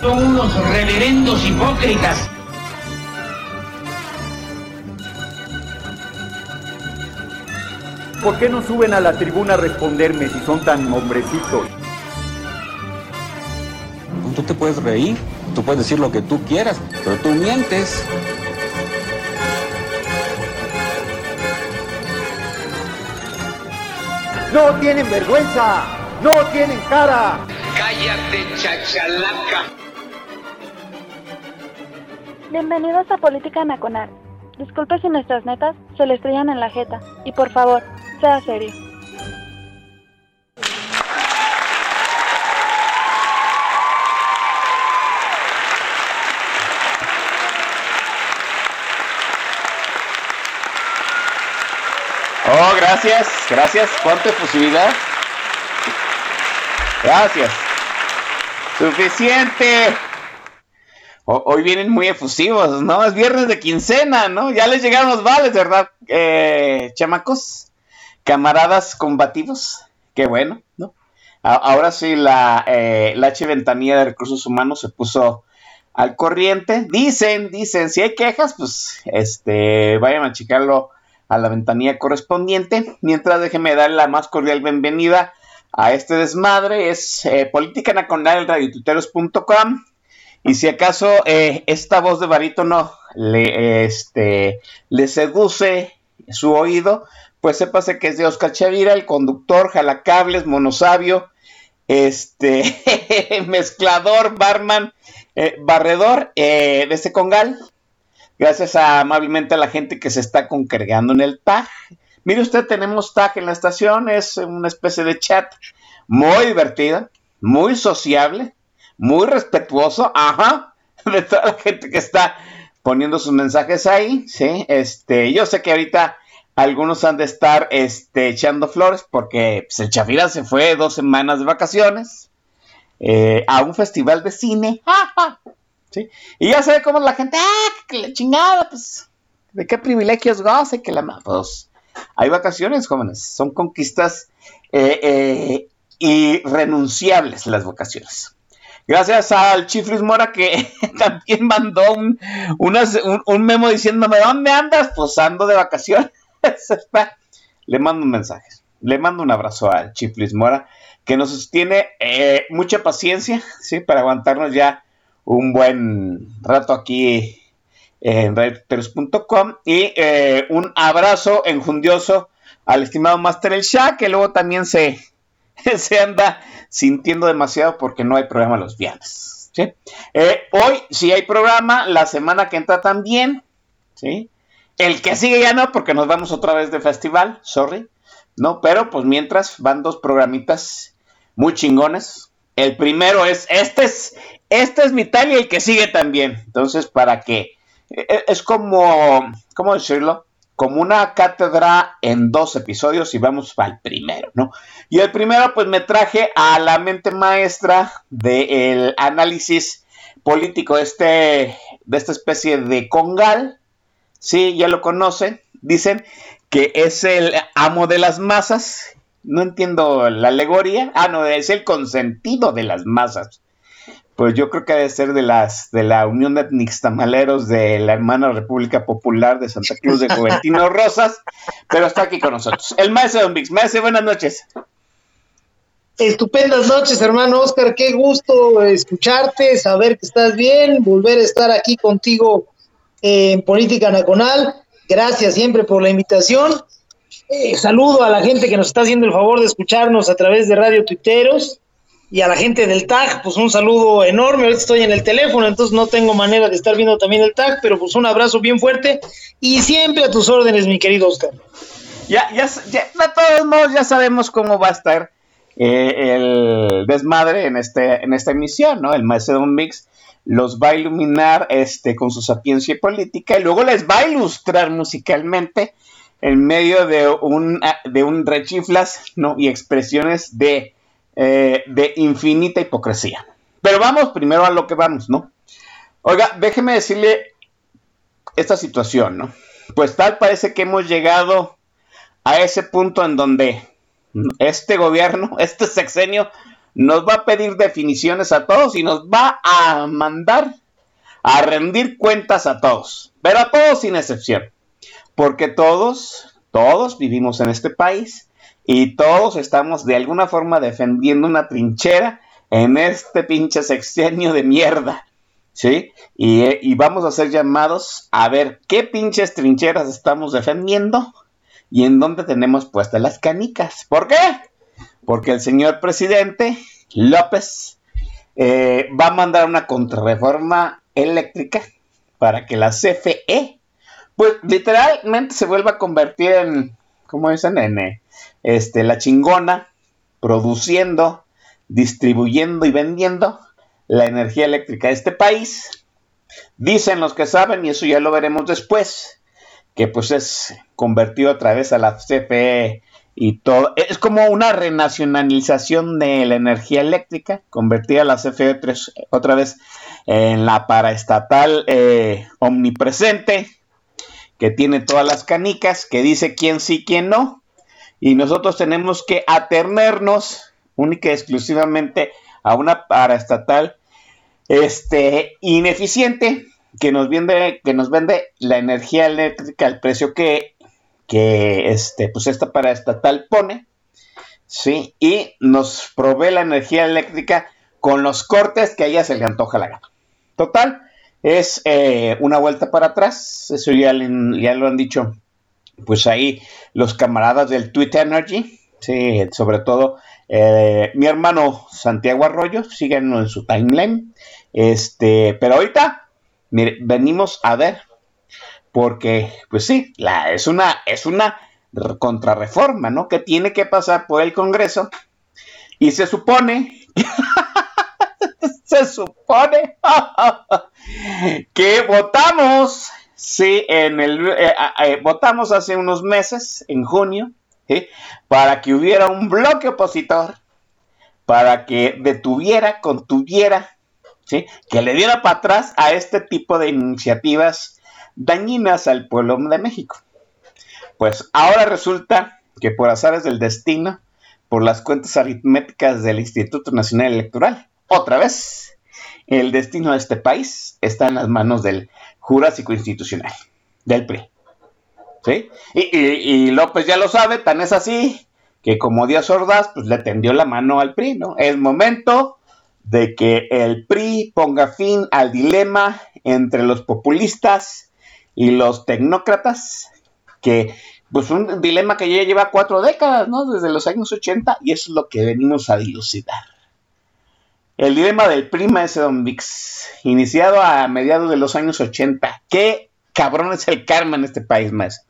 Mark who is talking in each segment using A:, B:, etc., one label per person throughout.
A: Son unos reverendos hipócritas.
B: ¿Por qué no suben a la tribuna a responderme si son tan hombrecitos?
C: Tú te puedes reír, tú puedes decir lo que tú quieras, pero tú mientes.
B: ¡No tienen vergüenza! ¡No tienen cara!
A: Cállate, chachalaca.
D: Bienvenidos a Política Nacional. Disculpe si nuestras netas se le estrellan en la jeta. Y por favor, sea serio.
E: Gracias, gracias. ¿Cuánta efusividad? Gracias. Suficiente. Hoy vienen muy efusivos, ¿no? Es viernes de quincena, ¿no? Ya les llegaron los vales, ¿verdad? Eh, chamacos, camaradas combativos. Qué bueno, ¿no? Ahora sí la, eh, la H Ventanilla de Recursos Humanos se puso al corriente. Dicen, dicen, si hay quejas, pues, este, vayan a checarlo a la ventanilla correspondiente. Mientras déjenme dar la más cordial bienvenida a este desmadre. Es eh, Política Nacional, radiotuteros.com. Y si acaso eh, esta voz de barítono le, este, le seduce su oído, pues sépase que es de Oscar Chavira, el conductor, jalacables, monosabio, este, mezclador, barman, eh, barredor eh, de este congal. Gracias a, amablemente a la gente que se está congregando en el tag. Mire usted, tenemos tag en la estación, es una especie de chat muy divertida, muy sociable, muy respetuoso, ajá, de toda la gente que está poniendo sus mensajes ahí, sí, este, yo sé que ahorita algunos han de estar, este, echando flores porque pues, el Chafira se fue dos semanas de vacaciones eh, a un festival de cine, ajá, y ya sabe cómo la gente, ah, que la chingada, pues, de qué privilegios goce, que la, pues, hay vacaciones, jóvenes, son conquistas eh, eh, irrenunciables las vacaciones. Gracias al Chifris Mora que también mandó un, un memo diciéndome, ¿dónde andas? Pues ando de vacaciones. Le mando un mensaje. Le mando un abrazo al Chiflis Mora que nos tiene eh, mucha paciencia, ¿sí? Para aguantarnos ya un buen rato aquí en radiotuteros.com y eh, un abrazo enjundioso al estimado Master El Shah que luego también se, se anda sintiendo demasiado porque no hay programa los viernes. Eh, hoy sí hay programa, la semana que entra también. ¿sí? El que sigue ya no, porque nos vamos otra vez de festival, sorry. No, pero pues mientras van dos programitas muy chingones. El primero es, este es, este es mi tal y el que sigue también. Entonces, para que, eh, es como, ¿cómo decirlo? Como una cátedra en dos episodios y vamos al primero, ¿no? Y el primero, pues me traje a la mente maestra del análisis político este, de esta especie de congal. Sí, ya lo conocen. Dicen que es el amo de las masas. No entiendo la alegoría. Ah, no, es el consentido de las masas. Pues yo creo que debe ser de las de la Unión de Nixtamaleros de la hermana República Popular de Santa Cruz de Juventino Rosas, pero está aquí con nosotros. El maestro Don Vix. Maestro, buenas noches.
F: Estupendas noches, hermano Oscar. Qué gusto escucharte, saber que estás bien, volver a estar aquí contigo en Política Nacional. Gracias siempre por la invitación. Eh, saludo a la gente que nos está haciendo el favor de escucharnos a través de Radio Tuiteros y a la gente del TAG, pues un saludo enorme. Ahorita estoy en el teléfono, entonces no tengo manera de estar viendo también el TAG, pero pues un abrazo bien fuerte y siempre a tus órdenes, mi querido Oscar.
E: Ya, ya, ya de todos modos, ya sabemos cómo va a estar eh, el desmadre en, este, en esta emisión, ¿no? El maestro Don Mix los va a iluminar este, con su sapiencia política y luego les va a ilustrar musicalmente en medio de un, de un rechiflas ¿no? y expresiones de, eh, de infinita hipocresía. Pero vamos primero a lo que vamos, ¿no? Oiga, déjeme decirle esta situación, ¿no? Pues tal parece que hemos llegado a ese punto en donde este gobierno, este sexenio, nos va a pedir definiciones a todos y nos va a mandar a rendir cuentas a todos, pero a todos sin excepción, porque todos, todos vivimos en este país y todos estamos de alguna forma defendiendo una trinchera en este pinche sexenio de mierda. ¿Sí? Y, vamos a ser llamados a ver qué pinches trincheras estamos defendiendo y en dónde tenemos puestas las canicas. ¿Por qué? Porque el señor presidente López eh, va a mandar una contrarreforma eléctrica para que la CFE, pues literalmente se vuelva a convertir en, ¿cómo dicen? En eh, este, la chingona, produciendo, distribuyendo y vendiendo la energía eléctrica de este país. Dicen los que saben, y eso ya lo veremos después, que pues es convertido otra vez a la CFE y todo. Es como una renacionalización de la energía eléctrica, convertida a la CFE otra vez en la paraestatal eh, omnipresente, que tiene todas las canicas, que dice quién sí, quién no. Y nosotros tenemos que aternernos única y exclusivamente a una paraestatal este, ineficiente que nos vende, que nos vende la energía eléctrica al precio que que este, pues esta paraestatal pone, ¿sí? Y nos provee la energía eléctrica con los cortes que a ella se le antoja la gana. Total, es eh, una vuelta para atrás, eso ya, ya lo han dicho, pues ahí los camaradas del Twitter Energy, sí, sobre todo eh, mi hermano Santiago Arroyo, síganlo en su timeline, este, pero ahorita, venimos a ver porque, pues sí, es una, es una contrarreforma, ¿no? Que tiene que pasar por el Congreso y se supone, se supone que votamos, sí, en el, eh, eh, votamos hace unos meses, en junio, para que hubiera un bloque opositor, para que detuviera, contuviera, ¿sí? que le diera para atrás a este tipo de iniciativas dañinas al pueblo de México. Pues ahora resulta que por azares del destino, por las cuentas aritméticas del Instituto Nacional Electoral, otra vez, el destino de este país está en las manos del Jurásico Institucional, del PRI. ¿Sí? Y, López ya lo sabe, tan es así que como Díaz Ordaz, pues le tendió la mano al PRI, ¿no? Es momento de que el PRI ponga fin al dilema entre los populistas y los tecnócratas, que pues un dilema que ya lleva cuatro décadas, ¿no? Desde los años 80, y eso es lo que venimos a dilucidar. El dilema del prima ese Don Vix, iniciado a mediados de los años 80. ¿Qué cabrón es el karma en este país, más?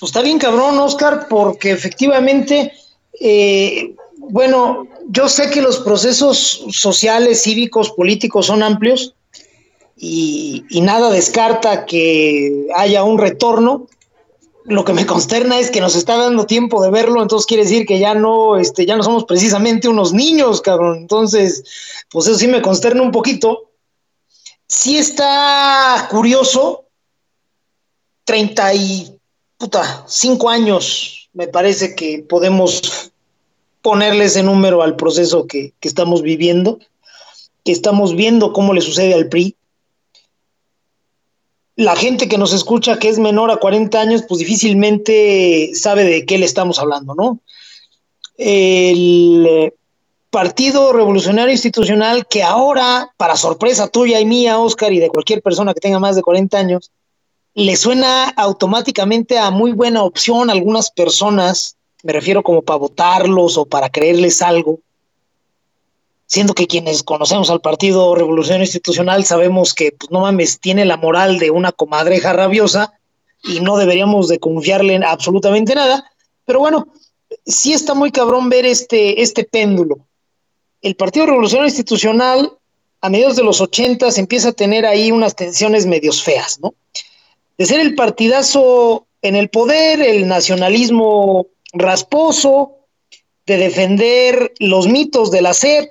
F: Pues está bien cabrón, Oscar, porque efectivamente, eh, bueno, yo sé que los procesos sociales, cívicos, políticos son amplios, y, nada descarta que haya un retorno. Lo que me consterna es que nos está dando tiempo de verlo, entonces quiere decir que ya no, este, ya no somos precisamente unos niños, cabrón. Entonces, pues eso sí me consterna un poquito. Sí está curioso, 35 años me parece que podemos ponerle ese número al proceso que, que estamos viviendo, que estamos viendo cómo le sucede al PRI la gente que nos escucha que es menor a 40 años, pues difícilmente sabe de qué le estamos hablando, ¿no? El eh, Partido Revolucionario Institucional, que ahora, para sorpresa tuya y mía, Oscar, y de cualquier persona que tenga más de 40 años, le suena automáticamente a muy buena opción a algunas personas, me refiero como para votarlos o para creerles algo, siendo que quienes conocemos al Partido Revolución Institucional sabemos que, pues no mames, tiene la moral de una comadreja rabiosa y no deberíamos de confiarle en absolutamente nada. Pero bueno, sí está muy cabrón ver este, este péndulo. El Partido Revolución Institucional, a mediados de los 80, empieza a tener ahí unas tensiones medios feas, ¿no? De ser el partidazo en el poder, el nacionalismo rasposo, de defender los mitos de la SEP,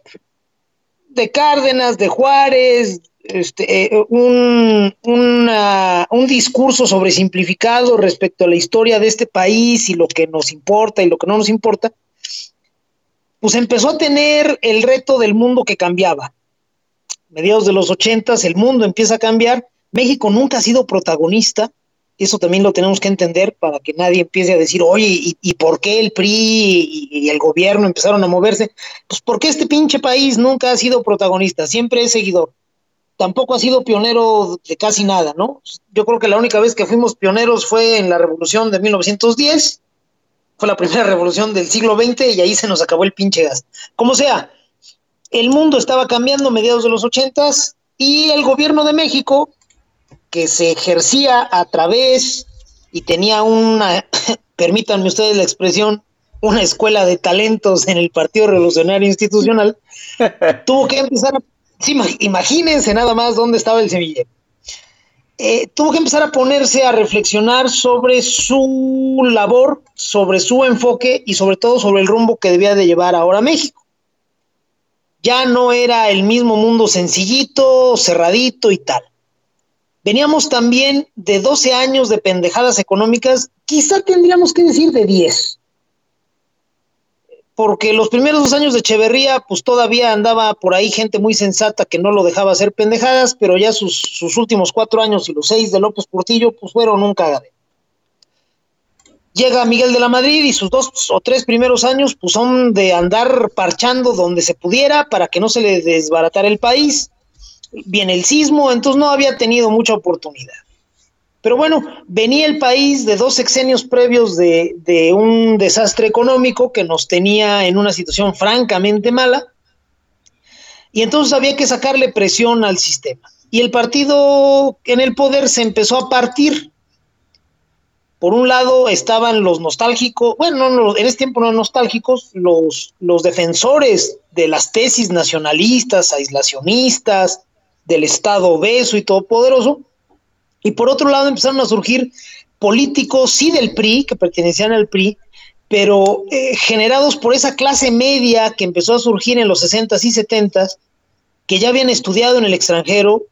F: de Cárdenas, de Juárez, este, eh, un, un discurso sobre simplificado respecto a la historia de este país y lo que nos importa y lo que no nos importa, pues empezó a tener el reto del mundo que cambiaba. Mediados de los ochentas, el mundo empieza a cambiar. México nunca ha sido protagonista. Eso también lo tenemos que entender para que nadie empiece a decir, oye, ¿y, por qué el PRI y, el gobierno empezaron a moverse? Pues porque este pinche país nunca ha sido protagonista, siempre es seguidor. Tampoco ha sido pionero de casi nada, ¿no? Yo creo que la única vez que fuimos pioneros fue en la revolución de 1910 fue la primera revolución del siglo XX y ahí se nos acabó el pinche gas. Como sea, el mundo estaba cambiando a mediados de los ochentas y el gobierno de México, que se ejercía a través y tenía una, permítanme ustedes la expresión, una escuela de talentos en el Partido Revolucionario Institucional, tuvo que empezar a... Sí, imagínense nada más dónde estaba el semillero. Eh, tuvo que empezar a ponerse a reflexionar sobre su labor, sobre su enfoque y sobre todo sobre el rumbo que debía de llevar ahora México. Ya no era el mismo mundo sencillito, cerradito y tal. Veníamos también de 12 años de pendejadas económicas, quizá tendríamos que decir de 10 porque los primeros dos años de Echeverría, pues todavía andaba por ahí gente muy sensata que no lo dejaba hacer pendejadas, pero ya sus, últimos cuatro años y los seis de López Portillo, pues fueron un cagadero. Llega Miguel de la Madrid y sus dos o tres primeros años, pues son de andar parchando donde se pudiera para que no se le desbaratara el país. Viene el sismo, entonces no había tenido mucha oportunidad. Pero bueno, venía el país de dos sexenios previos de, un desastre económico que nos tenía en una situación francamente mala, y entonces había que sacarle presión al sistema. Y el partido en el poder se empezó a partir. Por un lado estaban los nostálgicos, bueno, no, en ese tiempo no nostálgicos, los, los defensores de las tesis nacionalistas, aislacionistas, del Estado obeso y todopoderoso, y por otro lado empezaron a surgir políticos, sí del PRI, que pertenecían al PRI, pero eh, generados por esa clase media que empezó a surgir en los 60s y 70s, que ya habían estudiado en el extranjero,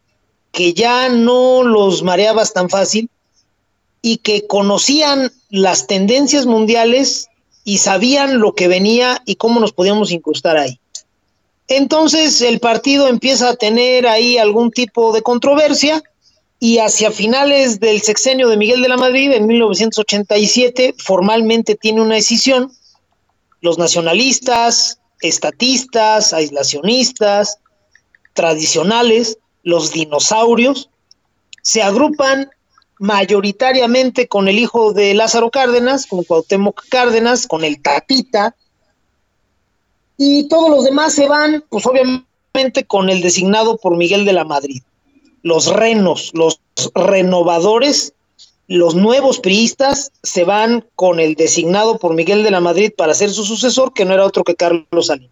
F: que ya no los mareabas tan fácil y que conocían las tendencias mundiales y sabían lo que venía y cómo nos podíamos incrustar ahí. Entonces el partido empieza a tener ahí algún tipo de controversia, y hacia finales del sexenio de Miguel de la Madrid, en 1987, formalmente tiene una decisión. Los nacionalistas, estatistas, aislacionistas, tradicionales, los dinosaurios, se agrupan mayoritariamente con el hijo de Lázaro Cárdenas, con Cuauhtémoc Cárdenas, con el Tatita, y todos los demás se van, pues obviamente con el designado por Miguel de la Madrid los renos, los renovadores, los nuevos priistas se van con el designado por Miguel de la Madrid para ser su sucesor, que no era otro que Carlos Salinas.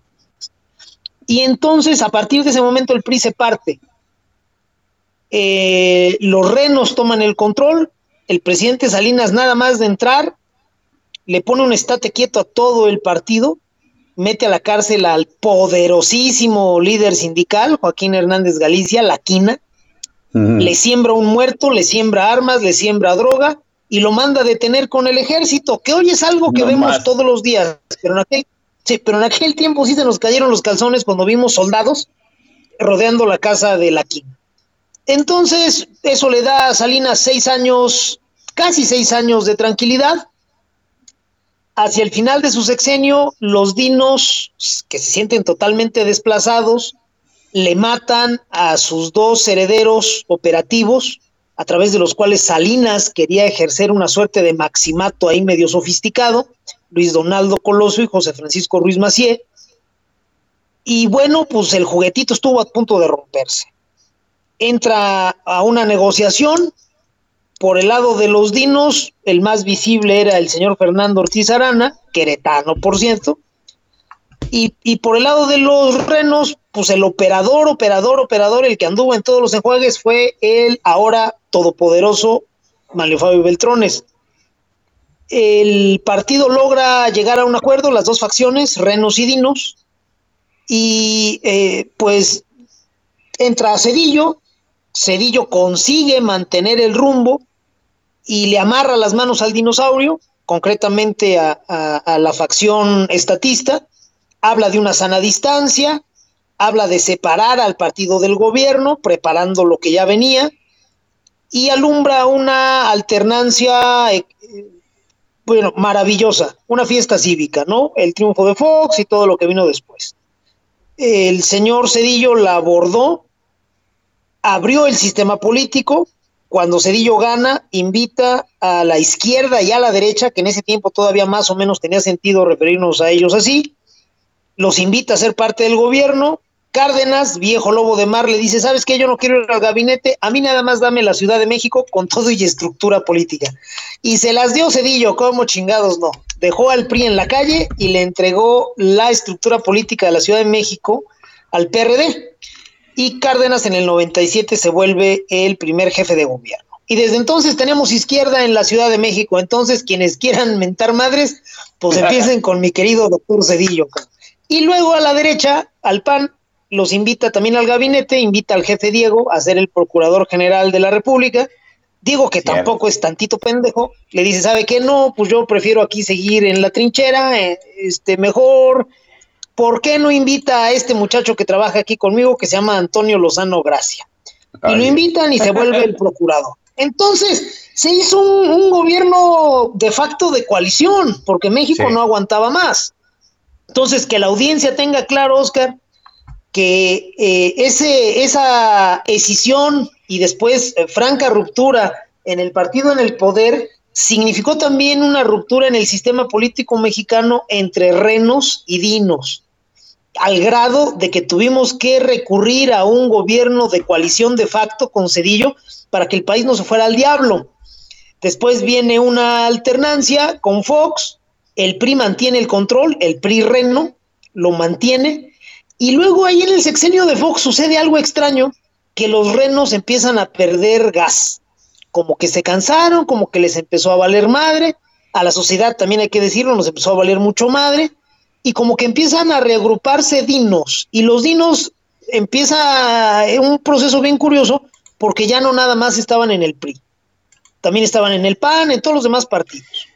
F: Y entonces, a partir de ese momento, el PRI se parte. Eh, los renos toman el control, el presidente Salinas nada más de entrar, le pone un estate quieto a todo el partido, mete a la cárcel al poderosísimo líder sindical, Joaquín Hernández Galicia, la quina, le siembra un muerto, le siembra armas, le siembra droga y lo manda a detener con el ejército, que hoy es algo que vemos todos los días, pero en, aquel, sí, pero en aquel tiempo sí se nos cayeron los calzones cuando vimos soldados rodeando la casa de la quina. Entonces, eso le da a Salinas seis años, casi seis años de tranquilidad. Hacia el final de su sexenio, los dinos, que se sienten totalmente desplazados, le matan a sus dos herederos operativos, a través de los cuales Salinas quería ejercer una suerte de maximato ahí medio sofisticado, Luis Donaldo Coloso y José Francisco Ruiz Macié. Y bueno, pues el juguetito estuvo a punto de romperse. Entra a una negociación. Por el lado de los dinos, el más visible era el señor Fernando Ortiz Arana, queretano, por cierto, y, por el lado de los renos, pues el operador, operador, operador, el que anduvo en todos los enjuagues fue el ahora todopoderoso Manlio Fabio Beltrones. El partido logra llegar a un acuerdo, las dos facciones, renos y dinos, y eh, pues entra Cedillo, Cedillo consigue mantener el rumbo y le amarra las manos al dinosaurio, concretamente a, la facción estatista, habla de una sana distancia, habla de separar al partido del gobierno, preparando lo que ya venía, y alumbra una alternancia, eh, bueno, maravillosa, una fiesta cívica, ¿no? El triunfo de Fox y todo lo que vino después. El señor Cedillo la abordó, abrió el sistema político, cuando Cedillo gana, invita a la izquierda y a la derecha, que en ese tiempo todavía más o menos tenía sentido referirnos a ellos así, los invita a ser parte del gobierno, Cárdenas, viejo lobo de mar, le dice, ¿sabes qué? Yo no quiero ir al gabinete, a mí nada más dame la Ciudad de México con todo y estructura política. Y se las dio Cedillo, como chingados no. Dejó al PRI en la calle y le entregó la estructura política de la Ciudad de México al PRD. Y Cárdenas en el 97 se vuelve el primer jefe de gobierno. Y desde entonces tenemos izquierda en la Ciudad de México. Entonces, quienes quieran mentar madres, pues empiecen con mi querido doctor Cedillo. Y luego a la derecha, al PAN, los invita también al gabinete, invita al jefe Diego a ser el procurador general de la República. Diego, que tampoco es tantito pendejo, le dice, ¿sabe qué? No, pues yo prefiero aquí seguir en la trinchera, eh, este, mejor. ¿Por qué no invita a este muchacho que trabaja aquí conmigo, que se llama Antonio Lozano Gracia? Y lo invitan y se vuelve el procurador. Entonces, se hizo un, gobierno de facto de coalición, porque México no aguantaba más. Entonces, que la audiencia tenga claro, Oscar, que eh, ese, esa escisión y después eh, franca ruptura en el partido en el poder significó también una ruptura en el sistema político mexicano entre renos y dinos, al grado de que tuvimos que recurrir a un gobierno de coalición de facto con Cedillo para que el país no se fuera al diablo. Después viene una alternancia con Fox, el PRI mantiene el control, el PRI reno lo mantiene, y luego ahí en el sexenio de Fox sucede algo extraño, que los renos empiezan a perder gas, como que se cansaron, como que les empezó a valer madre, a la sociedad también hay que decirlo, nos empezó a valer mucho madre, y como que empiezan a reagruparse dinos, y los dinos empieza un proceso bien curioso, porque ya no nada más estaban en el PRI, también estaban en el PAN, en todos los demás partidos.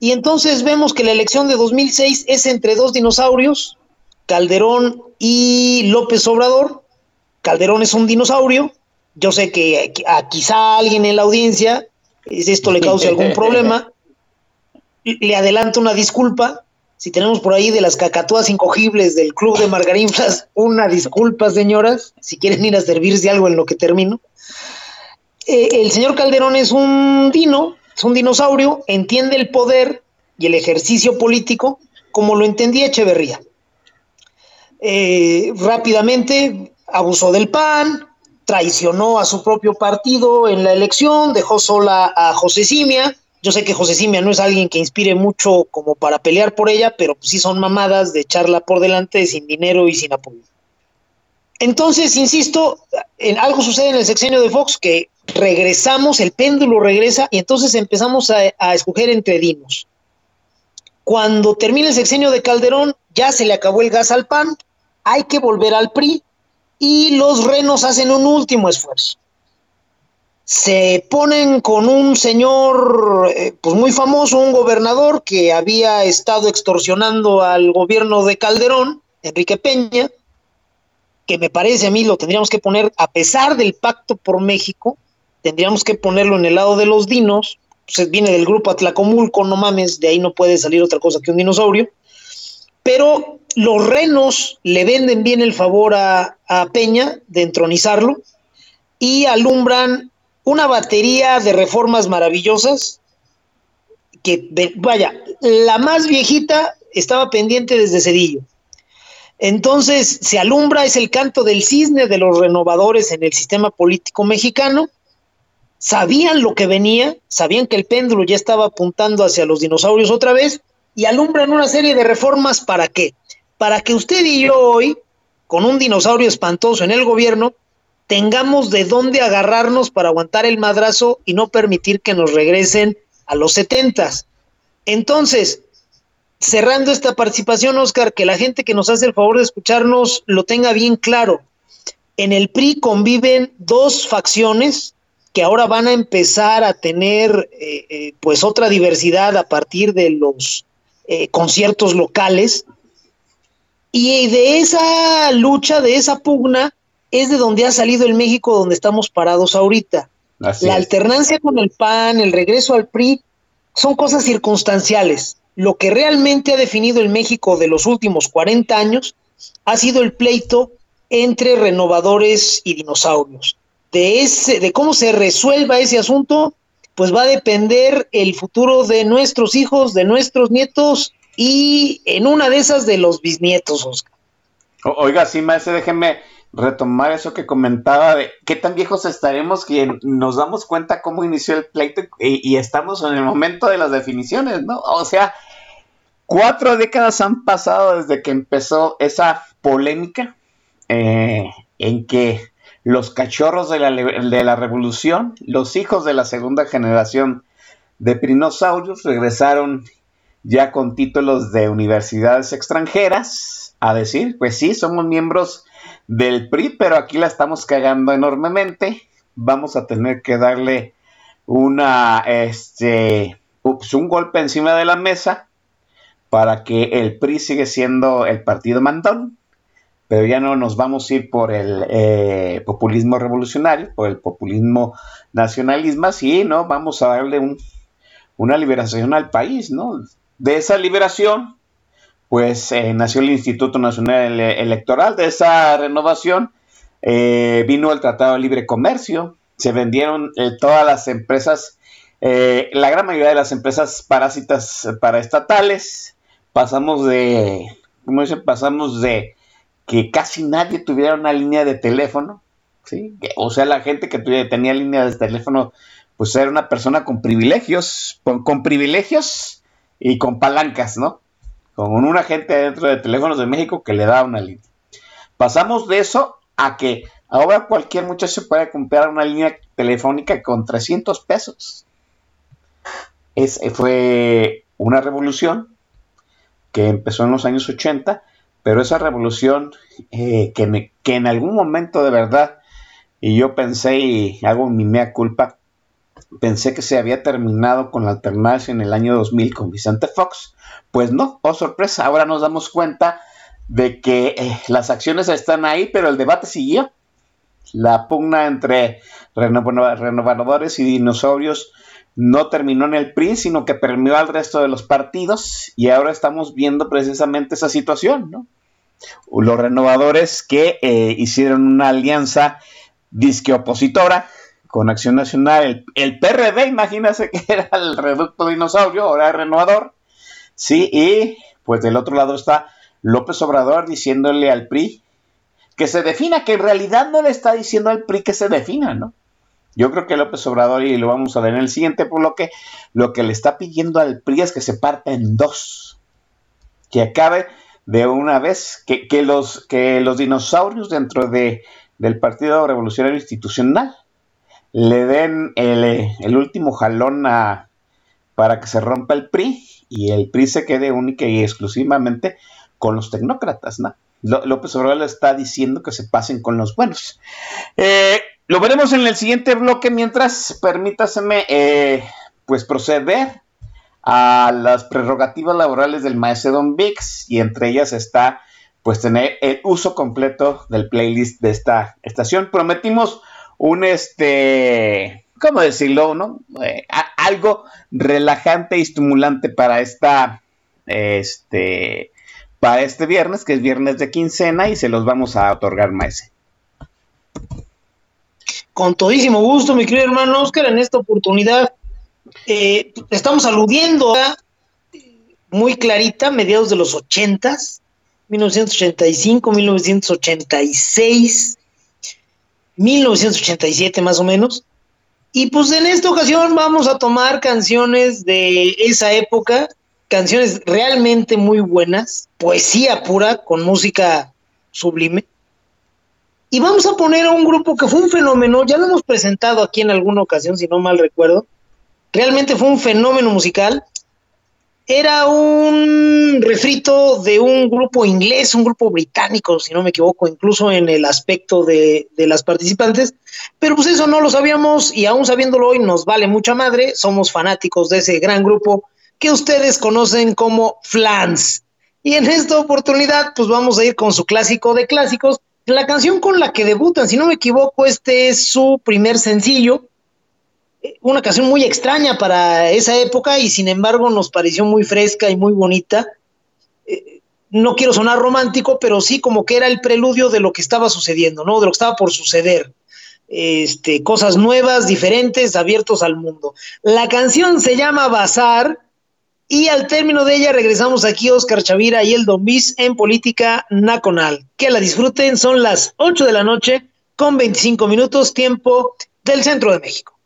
F: Y entonces vemos que la elección de 2006 es entre dos dinosaurios, Calderón y López Obrador. Calderón es un dinosaurio. Yo sé que a, quizá alguien en la audiencia esto le cause algún problema. Le adelanto una disculpa. Si tenemos por ahí de las cacatúas incogibles del Club de Margarinflas, una disculpa, señoras, si quieren ir a servirse algo en lo que termino. Eh, el señor Calderón es un dino, es un dinosaurio, entiende el poder y el ejercicio político como lo entendía Echeverría. Eh, rápidamente abusó del PAN, traicionó a su propio partido en la elección, dejó sola a José Simia. Yo sé que José Simia no es alguien que inspire mucho como para pelear por ella, pero sí son mamadas de echarla por delante sin dinero y sin apoyo. Entonces, insisto, en algo sucede en el sexenio de Fox que regresamos, el péndulo regresa y entonces empezamos a, a escoger entre dinos. Cuando termina el sexenio de Calderón, ya se le acabó el gas al PAN, hay que volver al PRI y los renos hacen un último esfuerzo. Se ponen con un señor eh, pues muy famoso, un gobernador que había estado extorsionando al gobierno de Calderón, Enrique Peña, que me parece a mí lo tendríamos que poner, a pesar del pacto por México, tendríamos que ponerlo en el lado de los dinos, pues viene del grupo Atlacomulco, no mames, de ahí no puede salir otra cosa que un dinosaurio, pero los renos le venden bien el favor a, Peña de entronizarlo y alumbran una batería de reformas maravillosas que, vaya, la más viejita estaba pendiente desde Cedillo. Entonces se alumbra, es el canto del cisne de los renovadores en el sistema político mexicano. Sabían lo que venía, sabían que el péndulo ya estaba apuntando hacia los dinosaurios otra vez y alumbran una serie de reformas para qué? para que usted y yo hoy, con un dinosaurio espantoso en el gobierno, tengamos de dónde agarrarnos para aguantar el madrazo y no permitir que nos regresen a los setentas. Entonces, cerrando esta participación, Oscar, que la gente que nos hace el favor de escucharnos lo tenga bien claro. En el PRI conviven dos facciones que ahora van a empezar a tener eh, eh, pues otra diversidad a partir de los eh, conciertos locales. Y de esa lucha, de esa pugna, es de donde ha salido el México donde estamos parados ahorita. la alternancia con el PAN, el regreso al PRI, son cosas circunstanciales. Lo que realmente ha definido el México de los últimos 40 años ha sido el pleito entre renovadores y dinosaurios. De, ese, de cómo se resuelva ese asunto, pues va a depender el futuro de nuestros hijos, de nuestros nietos y en una de esas de los bisnietos, Oscar.
E: oiga, sí, maestro, déjeme retomar eso que comentaba de qué tan viejos estaremos que nos damos cuenta cómo inició el pleito y, estamos en el momento de las definiciones, ¿no? O sea, cuatro décadas han pasado desde que empezó esa polémica eh, en que los cachorros de la, de la revolución, los hijos de la segunda generación de prinosaurios, regresaron ya con títulos de universidades extranjeras a decir, pues sí, somos miembros del PRI, pero aquí la estamos cagando enormemente. Vamos a tener que darle una, este, un golpe encima de la mesa para que el PRI siga siendo el partido mandón, pero ya no nos vamos a ir por el eh, populismo revolucionario, por el populismo nacionalismo, sí, ¿no? Vamos a darle un, una liberación al país, ¿no? De esa liberación pues eh, nació el Instituto Nacional Electoral. De esa renovación eh, vino el Tratado de Libre Comercio, se vendieron eh, todas las empresas, la gran mayoría de las empresas parásitas paraestatales, pasamos de, ¿cómo dicen? Pasamos de que casi nadie tuviera una línea de teléfono, ¿sí? O sea, la gente que tenía línea de teléfono, pues era una persona con privilegios, con privilegios y con palancas, ¿no? Con un agente dentro de teléfonos de México que le da una línea. Pasamos de eso a que ahora cualquier muchacho puede comprar una línea telefónica con 300 pesos. Es, fue una revolución que empezó en los años 80, pero esa revolución eh, que, que en algún momento de verdad, y yo pensé y hago mi mea culpa, pensé que se había terminado con la alternancia en el año 2000 con Vicente Fox, pues no, oh sorpresa, ahora nos damos cuenta de que eh, las acciones están ahí, pero el debate siguió. La pugna entre renovadores y dinosaurios no terminó en el PRI, sino que permeó al resto de los partidos y ahora estamos viendo precisamente esa situación, ¿no? Los renovadores que eh, hicieron una alianza disque opositora con Acción Nacional, el, PRD, imagínense que era el reducto dinosaurio, ahora renovador, Sí, y pues del otro lado está López Obrador diciéndole al PRI que se defina, que en realidad no le está diciendo al PRI que se defina, ¿no? Yo creo que López Obrador, y lo vamos a ver en el siguiente bloque, lo que le está pidiendo al PRI es que se parta en dos, que acabe de una vez, que, los, que los dinosaurios dentro de, del Partido Revolucionario Institucional le den el, el último jalón a, para que se rompa el PRI y el PRI se quede única y exclusivamente con los tecnócratas, ¿no? López Obrador está diciendo que se pasen con los buenos. Eh, lo veremos en el siguiente bloque, mientras permítaseme eh, pues proceder a las prerrogativas laborales del maestro Don Vix y entre ellas está pues tener el uso completo del playlist de esta estación. Prometimos un este ¿cómo decirlo? ¿no? Eh, algo relajante y estimulante para esta, este, para este viernes, que es viernes de quincena, y se los vamos a otorgar, maese.
F: Con todísimo gusto, mi querido hermano Oscar, en esta oportunidad eh, estamos aludiendo a muy clarita, mediados de los ochentas, 1985, 1986, 1987 más o menos, y pues en esta ocasión vamos a tomar canciones de esa época, canciones realmente muy buenas, poesía pura con música sublime. Y vamos a poner a un grupo que fue un fenómeno, ya lo hemos presentado aquí en alguna ocasión, si no mal recuerdo. Realmente fue un fenómeno musical. Era un refrito de un grupo inglés, un grupo británico, si no me equivoco, incluso en el aspecto de, de, las participantes, pero pues eso no lo sabíamos y aún sabiéndolo hoy nos vale mucha madre, somos fanáticos de ese gran grupo que ustedes conocen como Flans. Y en esta oportunidad pues vamos a ir con su clásico de clásicos, la canción con la que debutan, si no me equivoco, este es su primer sencillo, una canción muy extraña para esa época y sin embargo nos pareció muy fresca y muy bonita. Eh, no quiero sonar romántico, pero sí como que era el preludio de lo que estaba sucediendo, ¿no? De lo que estaba por suceder. Este, cosas nuevas, diferentes, abiertos al mundo. La canción se llama Bazar y al término de ella regresamos aquí Oscar Chavira y el Don Bis en Política Nacional. Que la disfruten, son las 8 de la noche con 25 minutos tiempo del centro de México.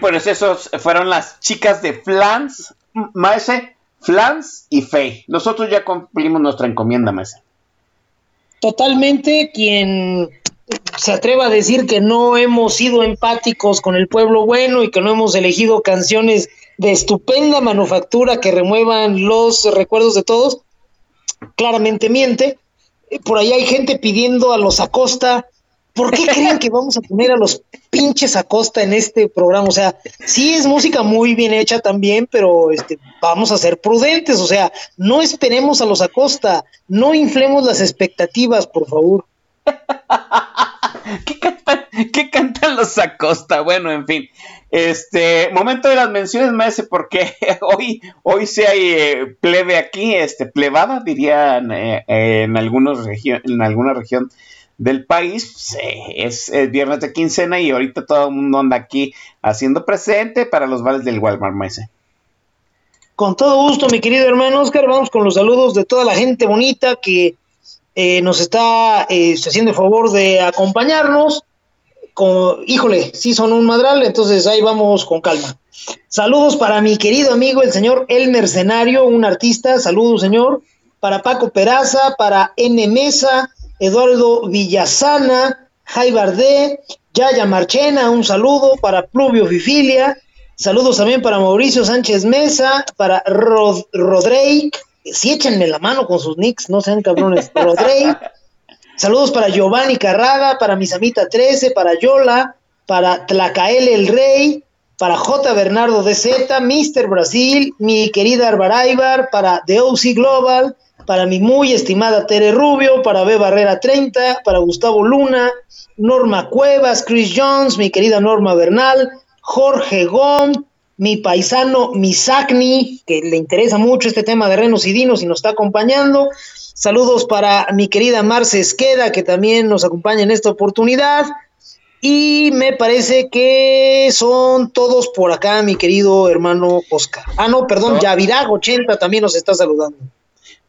E: Pues esos fueron las chicas de Flans, Maese, Flans y Faye. Nosotros ya cumplimos nuestra encomienda, Maese.
F: Totalmente, quien se atreva a decir que no hemos sido empáticos con el pueblo bueno y que no hemos elegido canciones de estupenda manufactura que remuevan los recuerdos de todos, claramente miente. Por ahí hay gente pidiendo a los Acosta ¿Por qué creen que vamos a poner a los pinches a costa en este programa? O sea, sí es música muy bien hecha también, pero este, vamos a ser prudentes. O sea, no esperemos a los Acosta, no inflemos las expectativas, por favor.
E: ¿Qué cantan, ¿Qué cantan los Acosta? Bueno, en fin. Este, momento de las menciones, maese, porque hoy, hoy sí hay eh, plebe aquí, este, plebada, dirían eh, en, algunos en alguna región del país. Pues, eh, es, viernes de quincena y ahorita todo el mundo anda aquí haciendo presente para los vales del Walmart, maese.
F: Con todo gusto, mi querido hermano Oscar, vamos con los saludos de toda la gente bonita que nos está haciendo el favor de acompañarnos híjole, sí son un madral, entonces ahí vamos con calma. Saludos para mi querido amigo, el señor El Mercenario, un artista, saludos señor, para Paco Peraza, para N Mesa, Eduardo Villasana, Jai Bardé, Yaya Marchena, un saludo para Pluvio Fifilia, saludos también para Mauricio Sánchez Mesa, para Rod Rodrake, sí échenme la mano con sus nicks, no sean cabrones, Rodrake. Saludos para Giovanni Carraga, para Misamita 13, para Yola, para Tlacael el Rey, para J. Bernardo DZ, Mr. Brasil, mi querida Arbaraibar, para The OC Global, para mi muy estimada Tere Rubio, para B. Barrera 30, para Gustavo Luna, Norma Cuevas, Chris Jones, mi querida Norma Bernal, Jorge Gom, mi paisano Misacni, que le interesa mucho este tema de renos y dinos y nos está acompañando, Saludos para mi querida Marce Esqueda, que también nos acompaña en esta oportunidad. Y me parece que son todos por acá, mi querido hermano Oscar. Ah, no, perdón, Yavirag80 también nos está saludando.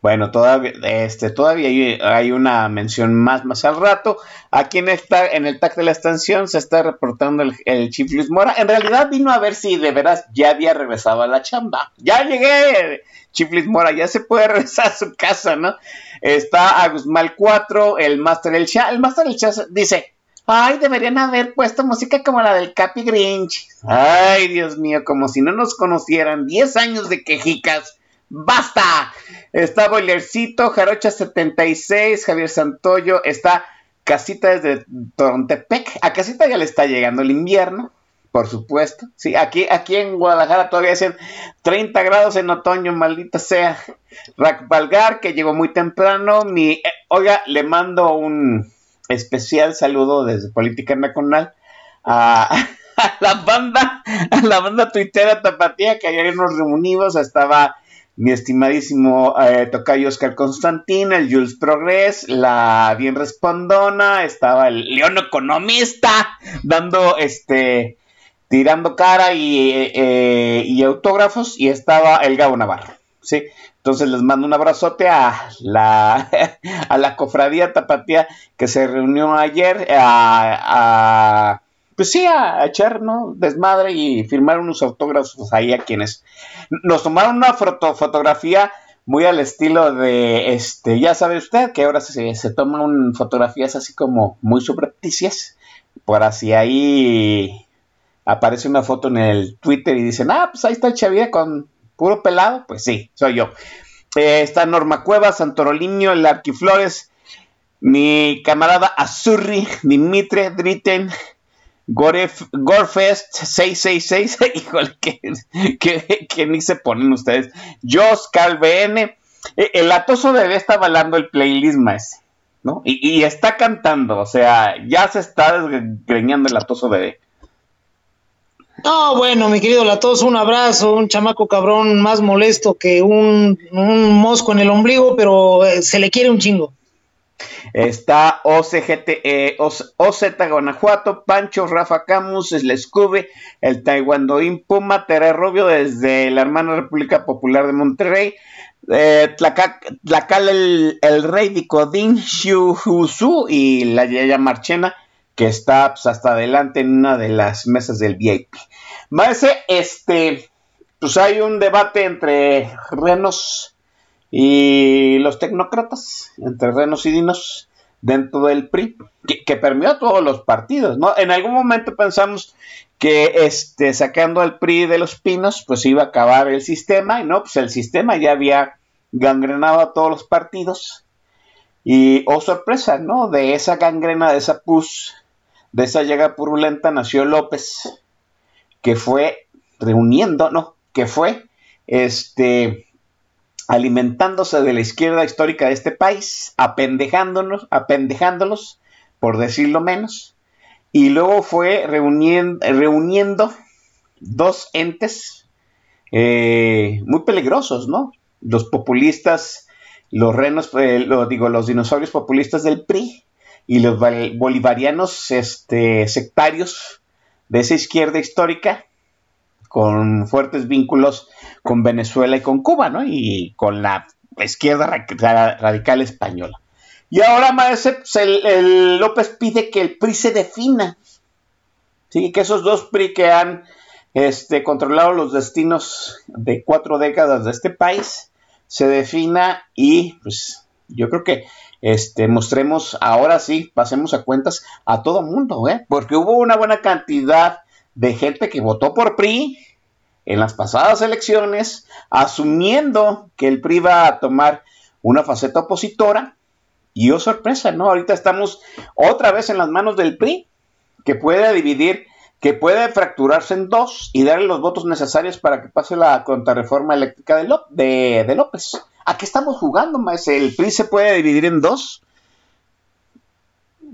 E: Bueno, todavía, este, todavía hay, una mención más más al rato. Aquí en, esta, en el tag de la estación se está reportando el, el Chief Mora. En realidad vino a ver si de veras ya había regresado a la chamba. Ya llegué, Chiflis Mora, ya se puede regresar a su casa, ¿no? Está Agusmal 4, el Master El Chat. El Master El Chat dice, ay, deberían haber puesto música como la del Capi Grinch. Ay, Dios mío, como si no nos conocieran. 10 años de quejicas. ¡Basta! Está Boilercito, Jarocha 76, Javier Santoyo, está Casita desde Torontepec. A Casita ya le está llegando el invierno. Por supuesto. Sí, aquí, aquí en Guadalajara todavía hacen 30 grados en otoño, maldita sea. Rack Valgar, que llegó muy temprano. Mi, eh, oiga, le mando un especial saludo desde Política Nacional a, la banda, a la banda tuitera Tapatía, que ayer nos reunimos. Estaba mi estimadísimo eh, Tocayo Oscar Constantín, el Jules Progress, la bien respondona, estaba el León Economista, dando este tirando cara eh, y, autógrafos y estaba el Gabo Navarro, ¿sí? Entonces les mando un abrazote a la, a la cofradía tapatía que se reunió ayer a, pues sí, a, echar, ¿no? Desmadre y firmar unos autógrafos ahí a quienes nos tomaron una fotografía muy al estilo de, este, ya sabe usted que ahora se, toman fotografías así como muy subrepticias, por así ahí aparece una foto en el Twitter y dicen, ah, pues ahí está el Chavira con puro pelado, pues sí, soy yo. Eh, está Norma Cuevas, Santoroliño, el Arquiflores, mi camarada Azurri, Dimitre, Dritten, Goref, Gorefest 666, híjole, que, ni se ponen ustedes. Jos, Carl BN, eh, el atoso bebé está balando el playlist más, ¿no? Y, está cantando, o sea, ya se está desgreñando el atoso bebé.
F: No, bueno, mi querido Latos, un abrazo, un chamaco cabrón más molesto que un, mosco en el ombligo, pero eh, se le quiere un chingo.
E: Está OCGT, eh, OZ Guanajuato, Pancho, Rafa Camus, el Escube, el Taekwondoín Puma, Tere Rubio desde la hermana República Popular de Monterrey, eh, Tlacal el, el, Rey Dicodín, Xiu y la Yaya Marchena, que está pues, hasta adelante en una de las mesas del VIP. Maese, este, pues hay un debate entre renos y los tecnócratas, entre renos y dinos, dentro del PRI, que, permeó a todos los partidos, ¿no? En algún momento pensamos que este, sacando al PRI de los pinos, pues iba a acabar el sistema, y no, pues el sistema ya había gangrenado a todos los partidos. Y, oh sorpresa, ¿no? De esa gangrena, de esa pus, de esa llega purulenta, nació López, que fue reuniendo, no, que fue este alimentándose de la izquierda histórica de este país, apendejándonos, apendejándolos por decirlo menos, y luego fue reuniendo, dos entes eh, muy peligrosos, ¿no? Los populistas, los renos, eh, lo, digo, los dinosaurios populistas del PRI y los bolivarianos este, sectarios de esa izquierda histórica con fuertes vínculos con Venezuela y con Cuba, ¿no? Y con la izquierda radical española. Y ahora, maestro, pues, el, López pide que el PRI se defina. Sí, que esos dos PRI que han este, controlado los destinos de cuatro décadas de este país se defina y pues yo creo que este, mostremos ahora sí, pasemos a cuentas a todo mundo, ¿eh? porque hubo una buena cantidad de gente que votó por PRI en las pasadas elecciones, asumiendo que el PRI va a tomar una faceta opositora. Y oh sorpresa, ¿no? Ahorita estamos otra vez en las manos del PRI, que puede dividir, que puede fracturarse en dos y darle los votos necesarios para que pase la contrarreforma eléctrica de, de, López. ¿A qué estamos jugando, maestro? ¿El PRI se puede dividir en dos?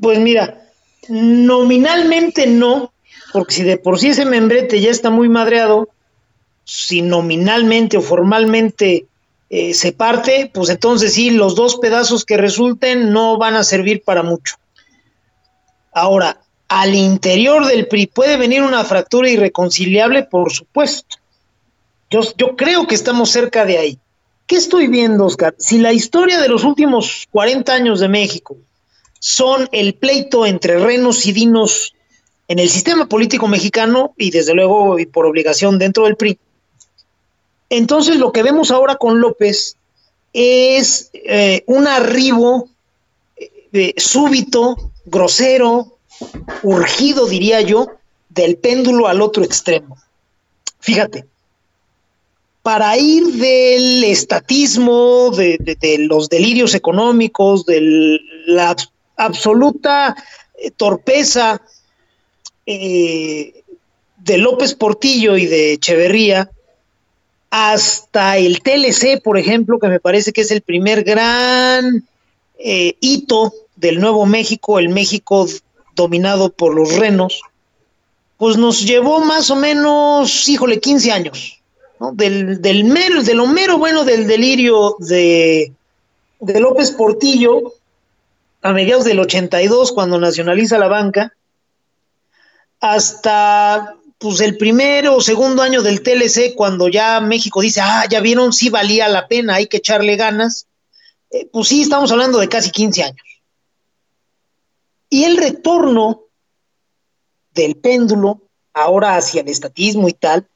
F: Pues mira, nominalmente no, porque si de por sí ese membrete ya está muy madreado, si nominalmente o formalmente eh, se parte, pues entonces sí, los dos pedazos que resulten no van a servir para mucho. Ahora, al interior del PRI puede venir una fractura irreconciliable, por supuesto. Yo, yo creo que estamos cerca de ahí. ¿Qué estoy viendo, Oscar? Si la historia de los últimos 40 años de México son el pleito entre renos y dinos en el sistema político mexicano y desde luego y por obligación dentro del PRI, entonces lo que vemos ahora con López es eh, un arribo eh, súbito, grosero, urgido, diría yo, del péndulo al otro extremo. Fíjate, para ir del estatismo, de, los delirios económicos, de la absoluta eh, de López Portillo y de Echeverría, hasta el TLC, por ejemplo, que me parece que es el primer gran eh, hito del Nuevo México, el México dominado por los renos, pues nos llevó más o menos, híjole, 15 años. Del, del mero, de lo mero bueno del delirio de, de López Portillo, a mediados del 82, cuando nacionaliza la banca, hasta pues el primero o segundo año del TLC, cuando ya México dice, ah, ya vieron, sí valía la pena, hay que echarle ganas, eh, pues sí, estamos hablando de casi 15 años. Y el retorno del péndulo, ahora hacia el estatismo y tal,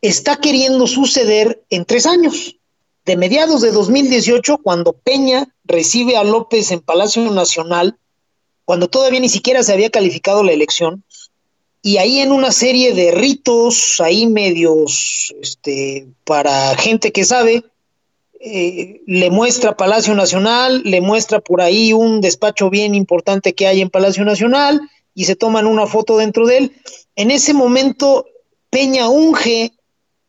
F: está queriendo suceder en tres años. De mediados de 2018, cuando Peña recibe a López en Palacio Nacional, cuando todavía ni siquiera se había calificado la elección, y ahí en una serie de ritos, ahí medios, este, para gente que sabe, eh, le muestra Palacio Nacional, le muestra por ahí un despacho bien importante que hay en Palacio Nacional y se toman una foto dentro de él. En ese momento, Peña unge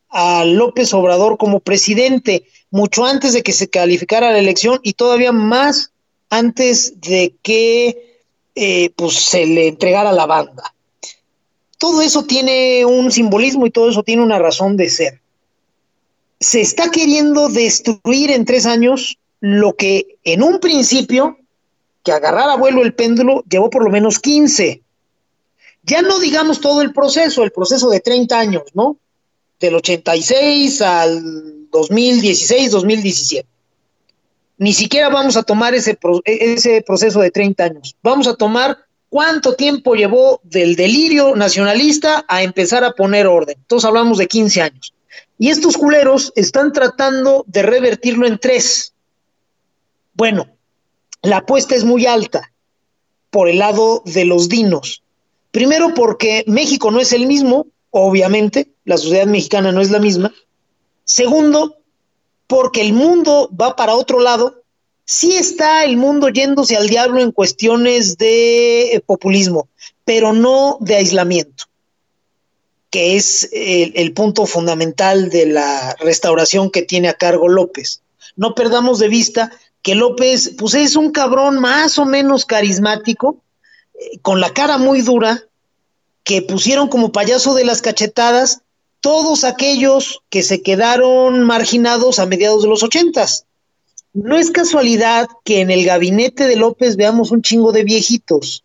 F: a López Obrador como presidente, mucho antes de que se calificara la elección y todavía más antes de que eh, pues, se le entregara la banda todo eso tiene un simbolismo y todo eso tiene una razón de ser. Se está queriendo destruir en tres años lo que en un principio, que agarrar a vuelo el péndulo, llevó por lo menos 15. Ya no digamos todo el proceso, el proceso de 30 años, ¿no? Del 86 al 2016, 2017. Ni siquiera vamos a tomar ese, ese proceso de 30 años. Vamos a tomar ¿Cuánto tiempo llevó del delirio nacionalista a empezar a poner orden? Entonces hablamos de 15 años. Y estos culeros están tratando de revertirlo en tres. Bueno, la apuesta es muy alta por el lado de los dinos. Primero porque México no es el mismo, obviamente, la sociedad mexicana no es la misma. Segundo, porque el mundo va para otro lado sí está el mundo yéndose al diablo en cuestiones de eh, populismo, pero no de aislamiento, que es el, punto fundamental de la restauración que tiene a cargo López. No perdamos de vista que López, pues es un cabrón más o menos carismático, eh, con la cara muy dura que pusieron como payaso de las cachetadas todos aquellos que se quedaron marginados a mediados de los ochentas. No es casualidad que en el gabinete de López veamos un chingo de viejitos.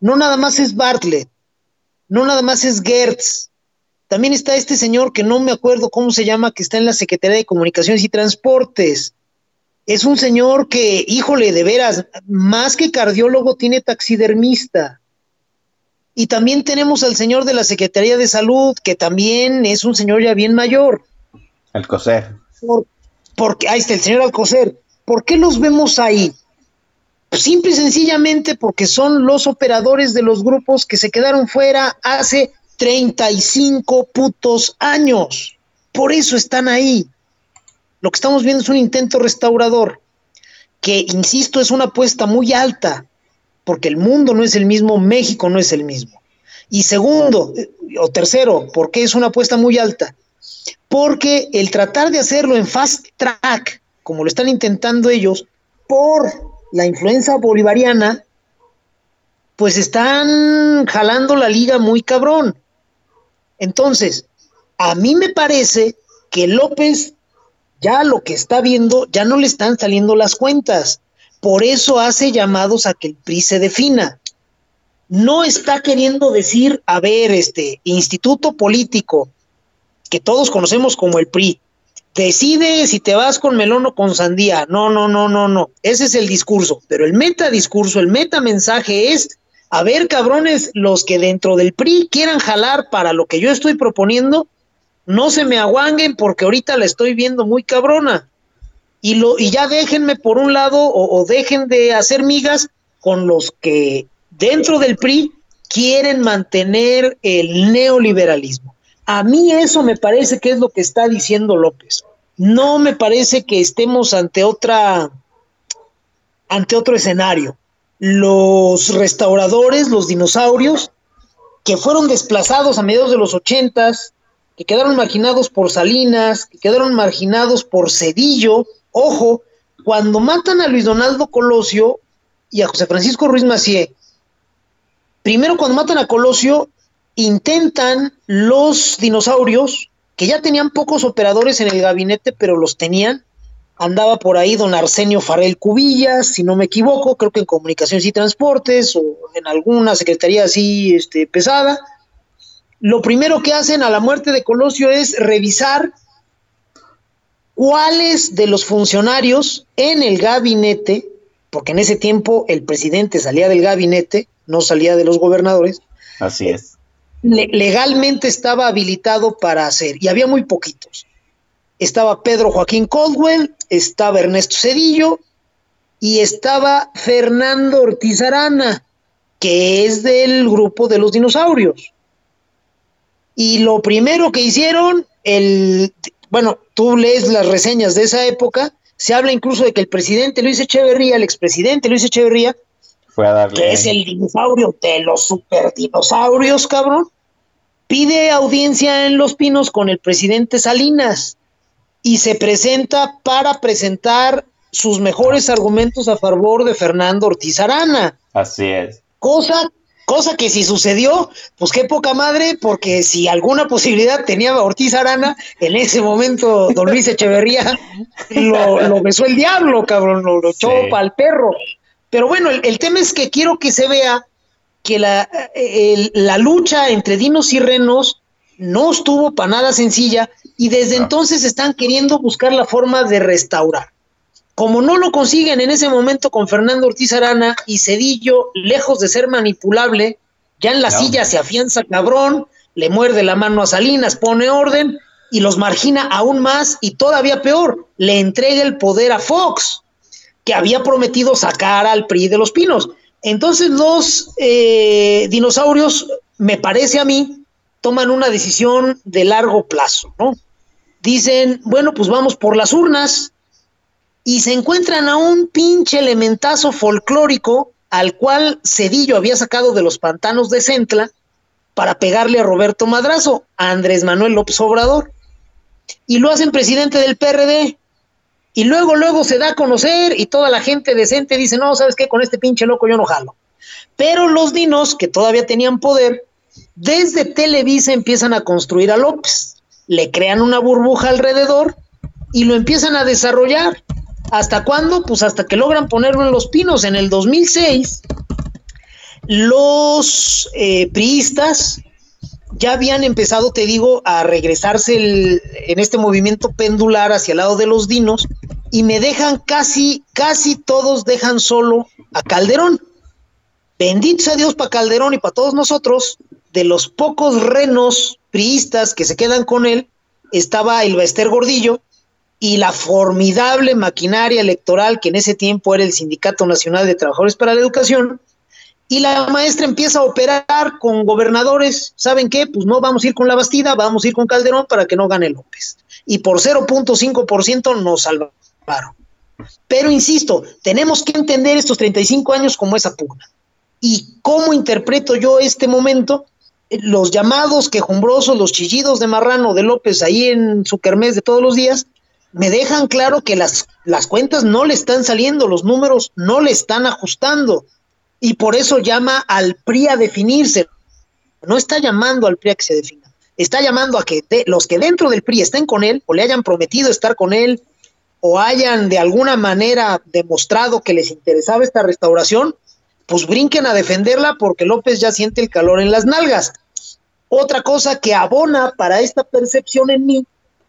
F: No nada más es Bartlett, no nada más es Gertz. También está este señor que no me acuerdo cómo se llama, que está en la Secretaría de Comunicaciones y Transportes. Es un señor que, híjole, de veras, más que cardiólogo, tiene taxidermista. Y también tenemos al señor de la Secretaría de Salud, que también es un señor ya bien mayor.
E: Alcocer.
F: Por, porque, ahí está el señor Alcocer. ¿Por qué los vemos ahí? Simple y sencillamente porque son los operadores de los grupos que se quedaron fuera hace 35 putos años. Por eso están ahí. Lo que estamos viendo es un intento restaurador, que, insisto, es una apuesta muy alta porque el mundo no es el mismo, México no es el mismo. Y segundo, eh, o tercero, ¿por qué es una apuesta muy alta? Porque el tratar de hacerlo en fast track, como lo están intentando ellos, por la influencia bolivariana, pues están jalando la liga muy cabrón. Entonces, a mí me parece que López ya lo que está viendo, ya no le están saliendo las cuentas. Por eso hace llamados a que el PRI se defina. No está queriendo decir, a ver, este instituto político que todos conocemos como el PRI, decide si te vas con melón o con sandía. No, no, no, no, no. Ese es el discurso. Pero el meta discurso, el meta mensaje es, a ver, cabrones, los que dentro del PRI quieran jalar para lo que yo estoy proponiendo, no se me aguanguen porque ahorita la estoy viendo muy cabrona y, lo, y ya déjenme por un lado o, o dejen de hacer migas con los que dentro del PRI quieren mantener el neoliberalismo. A mí eso me parece que es lo que está diciendo López. No me parece que estemos ante otra ante otro escenario. Los restauradores, los dinosaurios, que fueron desplazados a mediados de los ochentas, que quedaron marginados por Salinas, que quedaron marginados por Cedillo, Ojo, cuando matan a Luis Donaldo Colosio y a José Francisco Ruiz Macié, primero cuando matan a Colosio, intentan los dinosaurios, que ya tenían pocos operadores en el gabinete, pero los tenían. Andaba por ahí don Arsenio Farrell Cubillas, si no me equivoco, creo que en Comunicaciones y Transportes o en alguna secretaría así este, pesada. Lo primero que hacen a la muerte de Colosio es revisar cuáles de los funcionarios en el gabinete, porque en ese tiempo el presidente salía del gabinete, no salía de los gobernadores.
E: Así es.
F: Legalmente estaba habilitado para hacer, y había muy poquitos. Estaba Pedro Joaquín Caldwell, estaba Ernesto Cedillo y estaba Fernando Ortiz Arana, que es del grupo de los dinosaurios. Y lo primero que hicieron, el, bueno, tú lees las reseñas de esa época, se habla incluso de que el presidente Luis Echeverría, el expresidente Luis Echeverría,
E: Fue a darle.
F: que es el dinosaurio de los superdinosaurios, cabrón, pide audiencia en Los Pinos con el presidente Salinas y se presenta para presentar sus mejores argumentos a favor de Fernando Ortiz Arana.
E: Así es.
F: Cosa, cosa que si sucedió, pues qué poca madre, porque si alguna posibilidad tenía Ortiz Arana, en ese momento don Luis Echeverría lo, lo besó el diablo, cabrón, lo, lo echó
E: Sí.
F: pa'l perro. Pero bueno, el, el tema es que quiero que se vea que la, el- la lucha entre dinos y renos no estuvo para nada sencilla y desde entonces están queriendo buscar la forma de restaurar. Como no lo consiguen en ese momento con Fernando Ortiz Arana y Cedillo, lejos de ser manipulable, ya en la
E: No.
F: silla se afianza cabrón, le muerde la mano a Salinas, pone orden y los margina aún más y todavía peor, le entrega el poder a Fox, que había prometido sacar al PRI de los pinos. Entonces los eh, dinosaurios, me parece a mí, toman una decisión de largo plazo, ¿no? Dicen, bueno, pues vamos por las urnas y se encuentran a un pinche elementazo folclórico al cual Cedillo había sacado de los pantanos de Centla para pegarle a Roberto Madrazo, a Andrés Manuel López Obrador. Y lo hacen presidente del PRD. Y luego, luego se da a conocer y toda la gente decente dice, no, ¿sabes qué? Con este pinche loco yo no jalo. Pero los dinos, que todavía tenían poder, desde Televisa empiezan a construir a López, le crean una burbuja alrededor y lo empiezan a desarrollar. ¿Hasta cuándo? Pues hasta que logran ponerlo en los pinos. En el 2006, los eh, priistas ya habían empezado, te digo, a regresarse en este movimiento pendular hacia el lado de los dinos y me dejan casi, casi todos dejan solo a Calderón. Bendito sea Dios para Calderón y para todos nosotros, de los pocos renos priistas que se quedan con él, estaba el Bester Gordillo y la formidable maquinaria electoral que en ese tiempo era el Sindicato Nacional de Trabajadores para la Educación, y la maestra empieza a operar con gobernadores, ¿saben qué? Pues no vamos a ir con la Bastida, vamos a ir con Calderón para que no gane López. Y por 0.5% nos salvaron. Pero insisto, tenemos que entender estos 35 años como esa pugna. ¿Y cómo interpreto yo este momento? Los llamados quejumbrosos, los chillidos de marrano de López ahí en su kermés de todos los días, me dejan claro que las, las cuentas no le están saliendo, los números no le están ajustando y por eso llama al PRI a definirse. No está llamando al PRI a que se defina, está llamando a que los que dentro del PRI estén con él o le hayan prometido estar con él o hayan de alguna manera demostrado que les interesaba esta restauración, pues brinquen a defenderla porque López ya siente el calor en las nalgas. Otra cosa que abona para esta percepción en mí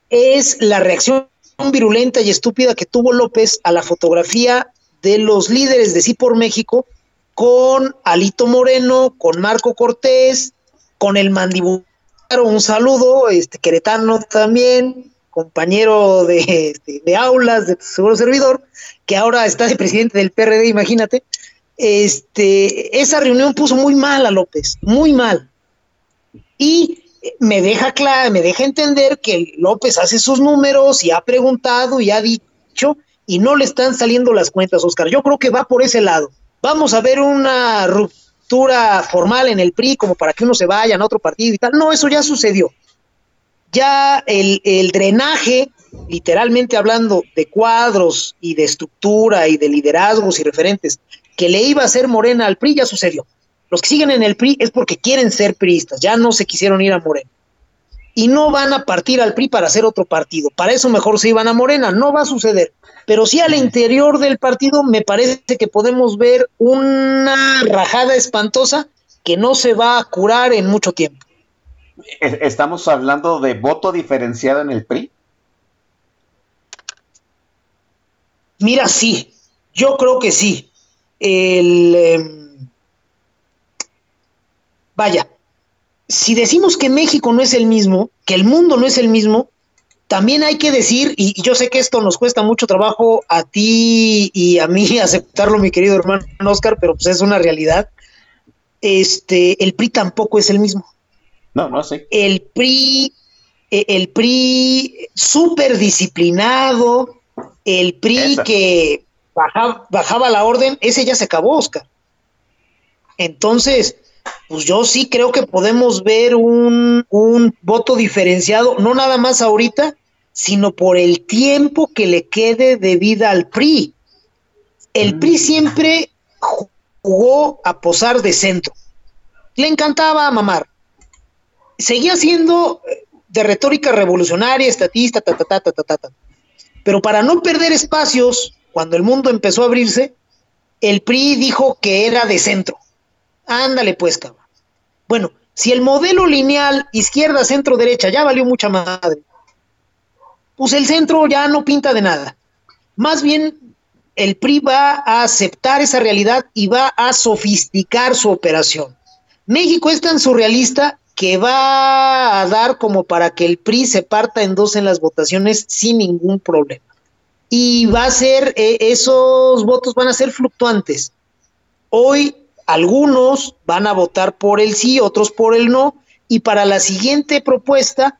F: es la reacción virulenta y estúpida que tuvo López a la fotografía de los líderes de Sí por México con Alito Moreno, con Marco Cortés, con el mandibularo, un saludo, este queretano también, compañero de, aulas de seguro servidor, que ahora está de presidente del PRD, imagínate. Este, esa reunión puso muy mal a López, muy mal. Y me deja claro, me deja entender que López hace sus números y ha preguntado y ha dicho y no le están saliendo las cuentas, Oscar. Yo creo que va por ese lado vamos a ver una ruptura formal en el PRI como para que uno se vaya a otro partido y tal. No, eso ya sucedió. Ya el, el drenaje, literalmente hablando de cuadros y de estructura y de liderazgos y referentes que le iba a hacer Morena al PRI, ya sucedió. Los que siguen en el PRI es porque quieren ser priistas, ya no se quisieron ir a Morena. Y no van a partir al PRI para hacer otro partido. Para eso mejor se iban a Morena. No va a suceder pero sí al interior del partido me parece que podemos ver una rajada espantosa que no se va a curar en mucho tiempo.
E: ¿Estamos hablando de voto diferenciado en el PRI?
F: Mira, sí, yo creo que sí. Em, vaya, si decimos que México no es el mismo, que el mundo no es el mismo, también hay que decir, y yo sé que esto nos cuesta mucho trabajo a ti y a mí aceptarlo, mi querido hermano Oscar, pero pues es una realidad. Este, el PRI tampoco es el mismo.
E: No, no sé.
F: El PRI, e, el PRI súper disciplinado, el PRI que bajaba, bajaba la orden, ese ya se acabó, Oscar. Entonces, pues yo sí creo que podemos ver un, un, voto diferenciado, no nada más ahorita, sino por el tiempo que le quede de vida al PRI. El PRI mm. siempre jugó a posar de centro. Le encantaba mamar. Seguía siendo eh, de retórica revolucionaria, estatista, ta, ta, ta, ta, ta, ta. Pero para no perder espacios, cuando el mundo empezó a abrirse, el PRI dijo que era de centro. Ándale pues, cabrón. Bueno, si el modelo lineal izquierda, centro, derecha ya valió mucha madre, pues el centro ya no pinta de nada. Más bien, el PRI va a aceptar esa realidad y va a sofisticar su operación. México es tan surrealista que va a dar como para que el PRI se parta en dos en las votaciones sin ningún problema. Y va a ser, eh, esos votos van a ser fluctuantes. Hoy algunos van a votar por el sí, otros por el no, y para la siguiente propuesta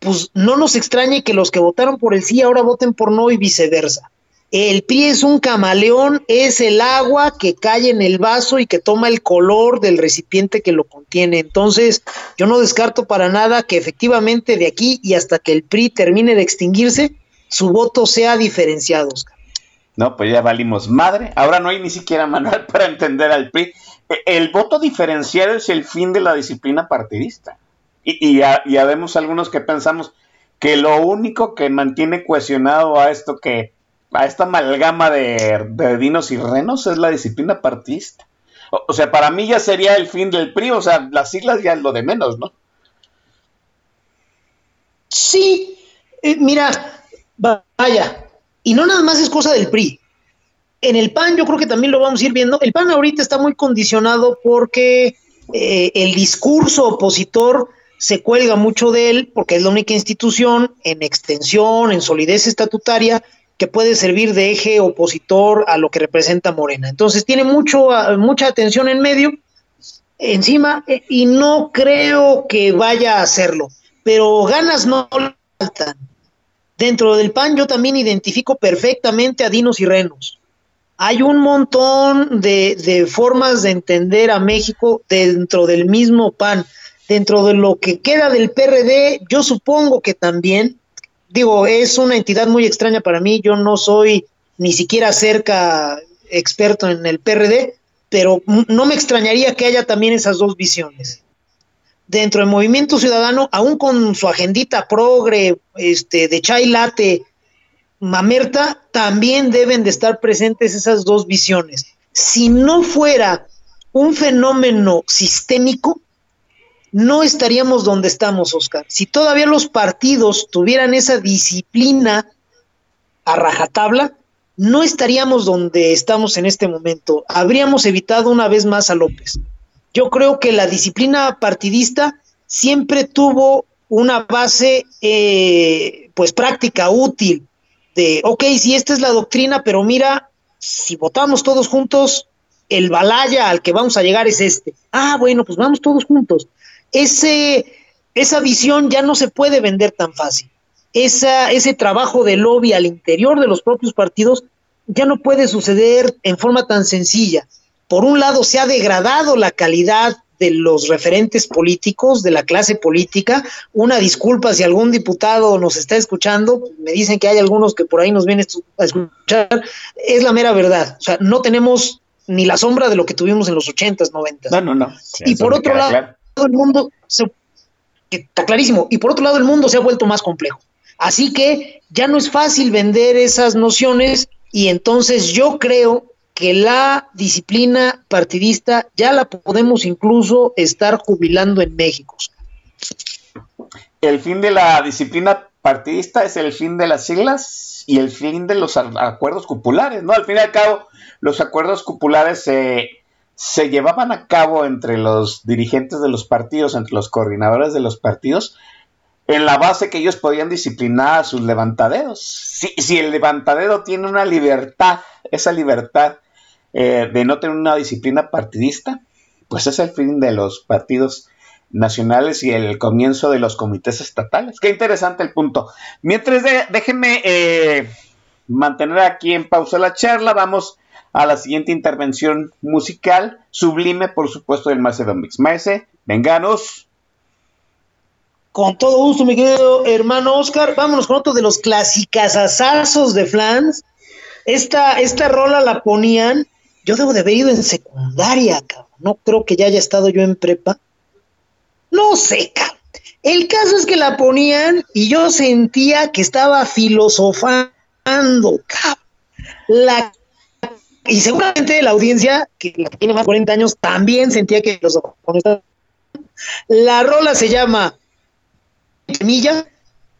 F: pues no nos extrañe que los que votaron por el sí ahora voten por no y viceversa. El PRI es un camaleón, es el agua que cae en el vaso y que toma el color del recipiente que lo contiene. Entonces, yo no descarto para nada que efectivamente de aquí y hasta que el PRI termine de extinguirse, su voto sea diferenciado.
E: No, pues ya valimos madre. Ahora no hay ni siquiera manual para entender al PRI. el voto diferencial es el fin de la disciplina partidista. Y, ya, vemos algunos que pensamos que lo único que mantiene cohesionado a esto que a esta amalgama de, de dinos y renos es la disciplina partidista. O, sea, para mí ya sería el fin del PRI, o sea, las siglas ya es lo de menos, ¿no?
F: Sí, eh, mira, vaya, y no nada más es cosa del PRI. En el PAN yo creo que también lo vamos a ir viendo. El PAN ahorita está muy condicionado porque eh, el discurso opositor se cuelga mucho de él porque es la única institución en extensión, en solidez estatutaria que puede servir de eje opositor a lo que representa Morena. Entonces tiene mucho, ah, mucha atención en medio, encima, eh, y no creo que vaya a hacerlo, pero ganas no faltan. Dentro del PAN yo también identifico perfectamente a Dinos y Renos. Hay un montón de, de formas de entender a México dentro del mismo PAN. Dentro de lo que queda del PRD, yo supongo que también, digo, es una entidad muy extraña para mí, yo no soy ni siquiera cerca experto en el PRD, pero no me extrañaría que haya también esas dos visiones. Dentro del movimiento ciudadano, aún con su agendita progre, este, de chai latte, mamerta, también deben de estar presentes esas dos visiones. Si no fuera un fenómeno sistémico, no estaríamos donde estamos, Oscar. Si todavía los partidos tuvieran esa disciplina a rajatabla, no estaríamos donde estamos en este momento. Habríamos evitado una vez más a López. Yo creo que la disciplina partidista siempre tuvo una base, eh, pues práctica, útil, de, ok, si esta es la doctrina, pero mira, si votamos todos juntos, el balaya al que vamos a llegar es este. Ah, bueno, pues vamos todos juntos ese, esa visión ya no se puede vender tan fácil. Esa, ese trabajo de lobby al interior de los propios partidos ya no puede suceder en forma tan sencilla. Por un lado, se ha degradado la calidad de los referentes políticos, de la clase política. Una disculpa si algún diputado nos está escuchando, me dicen que hay algunos que por ahí nos vienen a escuchar, es la mera verdad. O sea, no tenemos ni la sombra de lo que tuvimos en los ochentas, noventas.
E: No, no, no.
F: y por otro lado, el mundo está clarísimo, y por otro lado el mundo se ha vuelto más complejo. Así que ya no es fácil vender esas nociones y entonces yo creo que la disciplina partidista ya la podemos incluso estar jubilando en México.
E: El fin de la disciplina partidista es el fin de las siglas y el fin de los acuerdos cupulares, ¿no? Al fin y al cabo, los acuerdos cupulares se se llevaban a cabo entre los dirigentes de los partidos, entre los coordinadores de los partidos, en la base que ellos podían disciplinar a sus levantaderos. Si, el levantadero tiene una libertad, esa libertad eh, de no tener una disciplina partidista, pues es el fin de los partidos nacionales y el comienzo de los comités estatales. Qué interesante el punto. Mientras déjenme eh, mantener aquí en pausa la charla, vamos a la siguiente intervención musical, sublime, por supuesto, del Macedon Mix. Maese, venganos.
F: Con todo gusto, mi querido hermano Oscar. Vámonos con otro de los clasicazazazos de Flans. Esta, esta rola la ponían, yo debo de haber ido en secundaria, cabrón. No creo que ya haya estado yo en prepa. No sé, cabrón. El caso es que la ponían y yo sentía que estaba filosofando, cabrón. La y seguramente la audiencia, que tiene más de 40 años, también sentía que los La rola se llama Semilla.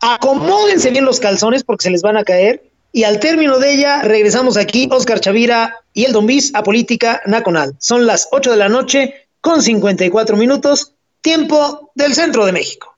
F: Acomódense bien los calzones porque se les van a caer. Y al término de ella, regresamos aquí, Oscar Chavira y el Don Bis a Política Nacional. Son las 8 de la noche con 54 minutos, tiempo del centro de México.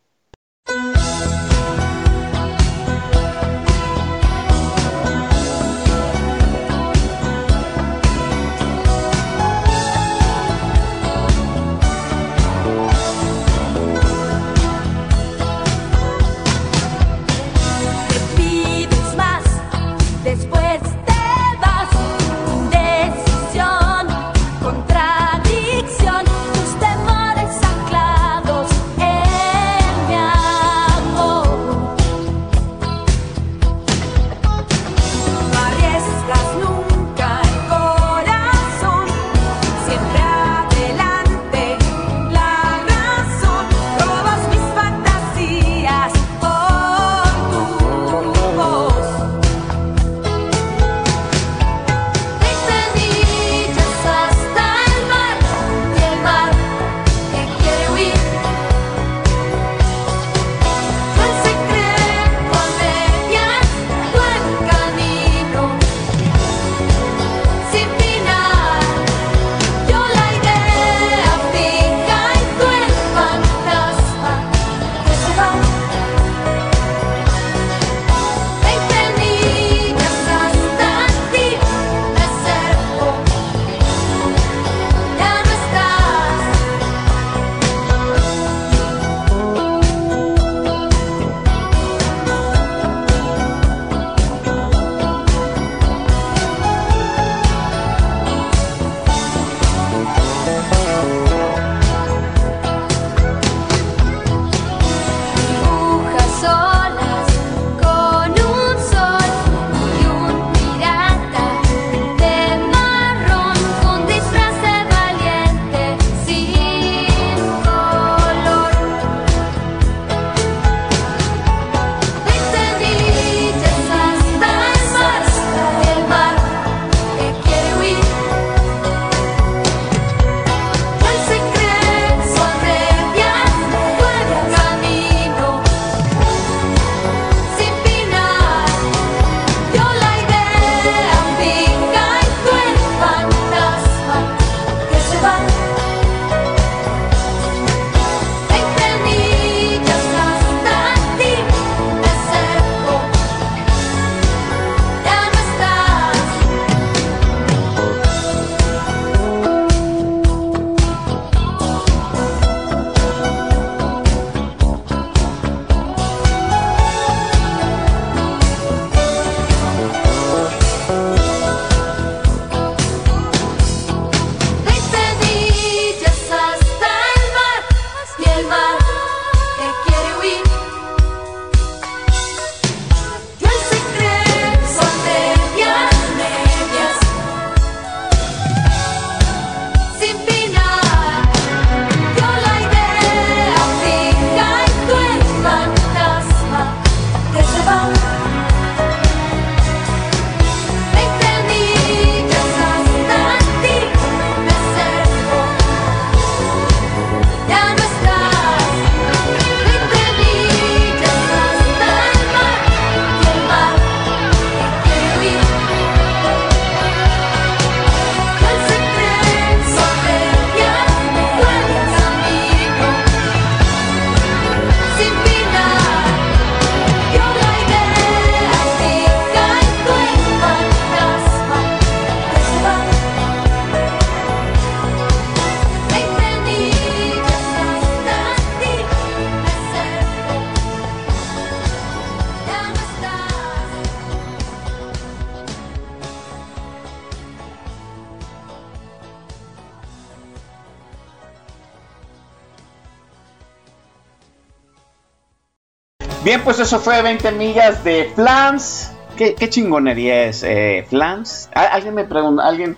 E: Bien, pues eso fue 20 millas de Flans. ¿Qué, chingonería es eh, Flans? Alguien me preguntó, alguien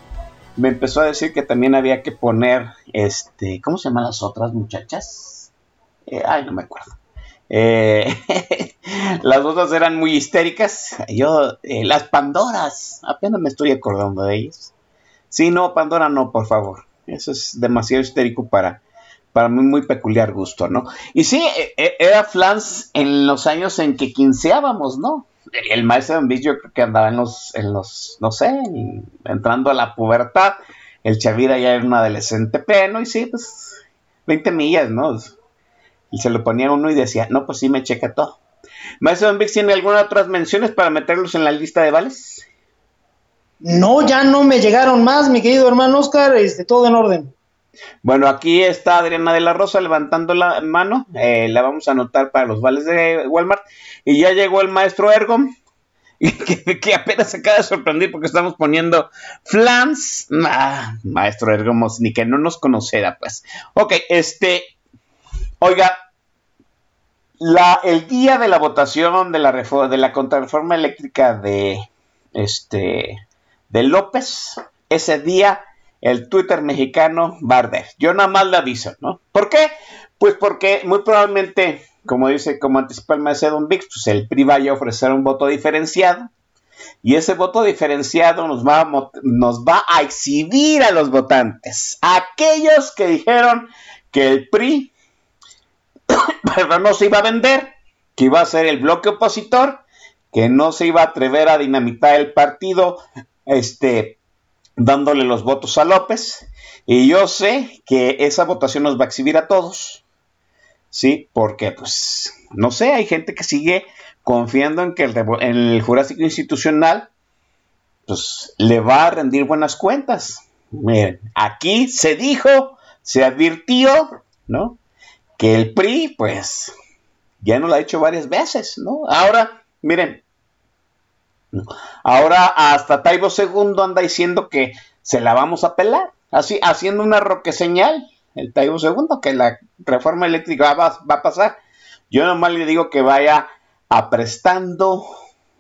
E: me empezó a decir que también había que poner, este, ¿cómo se llaman las otras muchachas? Eh, ay, no me acuerdo. Eh, las otras eran muy histéricas. Yo, las Pandoras, apenas me estoy acordando de ellas. Sí, no, Pandora no, por favor. Eso es demasiado histérico para, para mí, muy peculiar gusto, ¿no? Y sí, e, e, era Flans en los años en que quinceábamos, ¿no? El maestro de yo creo que andaba en los, en los, no sé, entrando a la pubertad. El Chavira ya era un adolescente pleno y sí, pues 20 millas, ¿no? Y se lo ponía uno y decía, no, pues sí me checa todo. Maestro Don Vix, ¿tiene algunas otras menciones para meterlos en la lista de vales?
F: No, ya no me llegaron más, mi querido hermano Oscar, este, todo en orden.
E: Bueno, aquí está Adriana de la Rosa levantando la mano, eh, la vamos a anotar para los vales de Walmart. Y ya llegó el maestro Ergom, que, apenas se acaba de sorprender porque estamos poniendo flans. Ah, maestro Ergom, ni que no nos conociera, pues. Ok, este, oiga, la, el día de la votación de la, de contrarreforma eléctrica de, este, de López, ese día el Twitter mexicano va a arder. Yo nada más le aviso, ¿no? ¿Por qué? Pues porque muy probablemente, como dice, como anticipa el maestro Don Vix, pues el PRI vaya a ofrecer un voto diferenciado. Y ese voto diferenciado nos va, a, exhibir a los votantes. Aquellos que dijeron que el PRI no se iba a vender, que iba a ser el bloque opositor, que no se iba a atrever a dinamitar el partido, este, dándole los votos a López. Y yo sé que esa votación nos va a exhibir a todos. Sí, porque pues, no sé, hay gente que sigue confiando en que el, el Jurásico Institucional, pues, le va a rendir buenas cuentas. Miren, aquí se dijo, se advirtió, ¿no? que el PRI, pues, ya nos lo ha hecho varias veces, ¿no? Ahora, miren, ahora hasta Taibo II anda diciendo que se la vamos a pelar, así, haciendo una roque señal, el Taibo II, que la reforma eléctrica va, va a pasar. Yo nomás le digo que vaya aprestando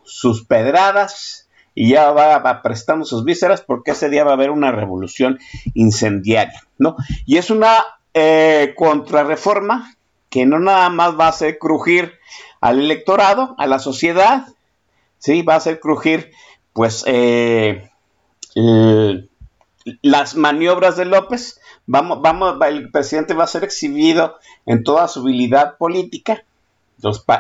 E: sus pedradas y ya va aprestando sus vísceras porque ese día va a haber una revolución incendiaria, ¿no? Y es una eh, contrarreforma que no nada más va a hacer crujir al electorado, a la sociedad, ¿sí? Va a hacer crujir, pues, eh, las maniobras de López. Vamos, vamos, el presidente va a ser exhibido en toda su habilidad política.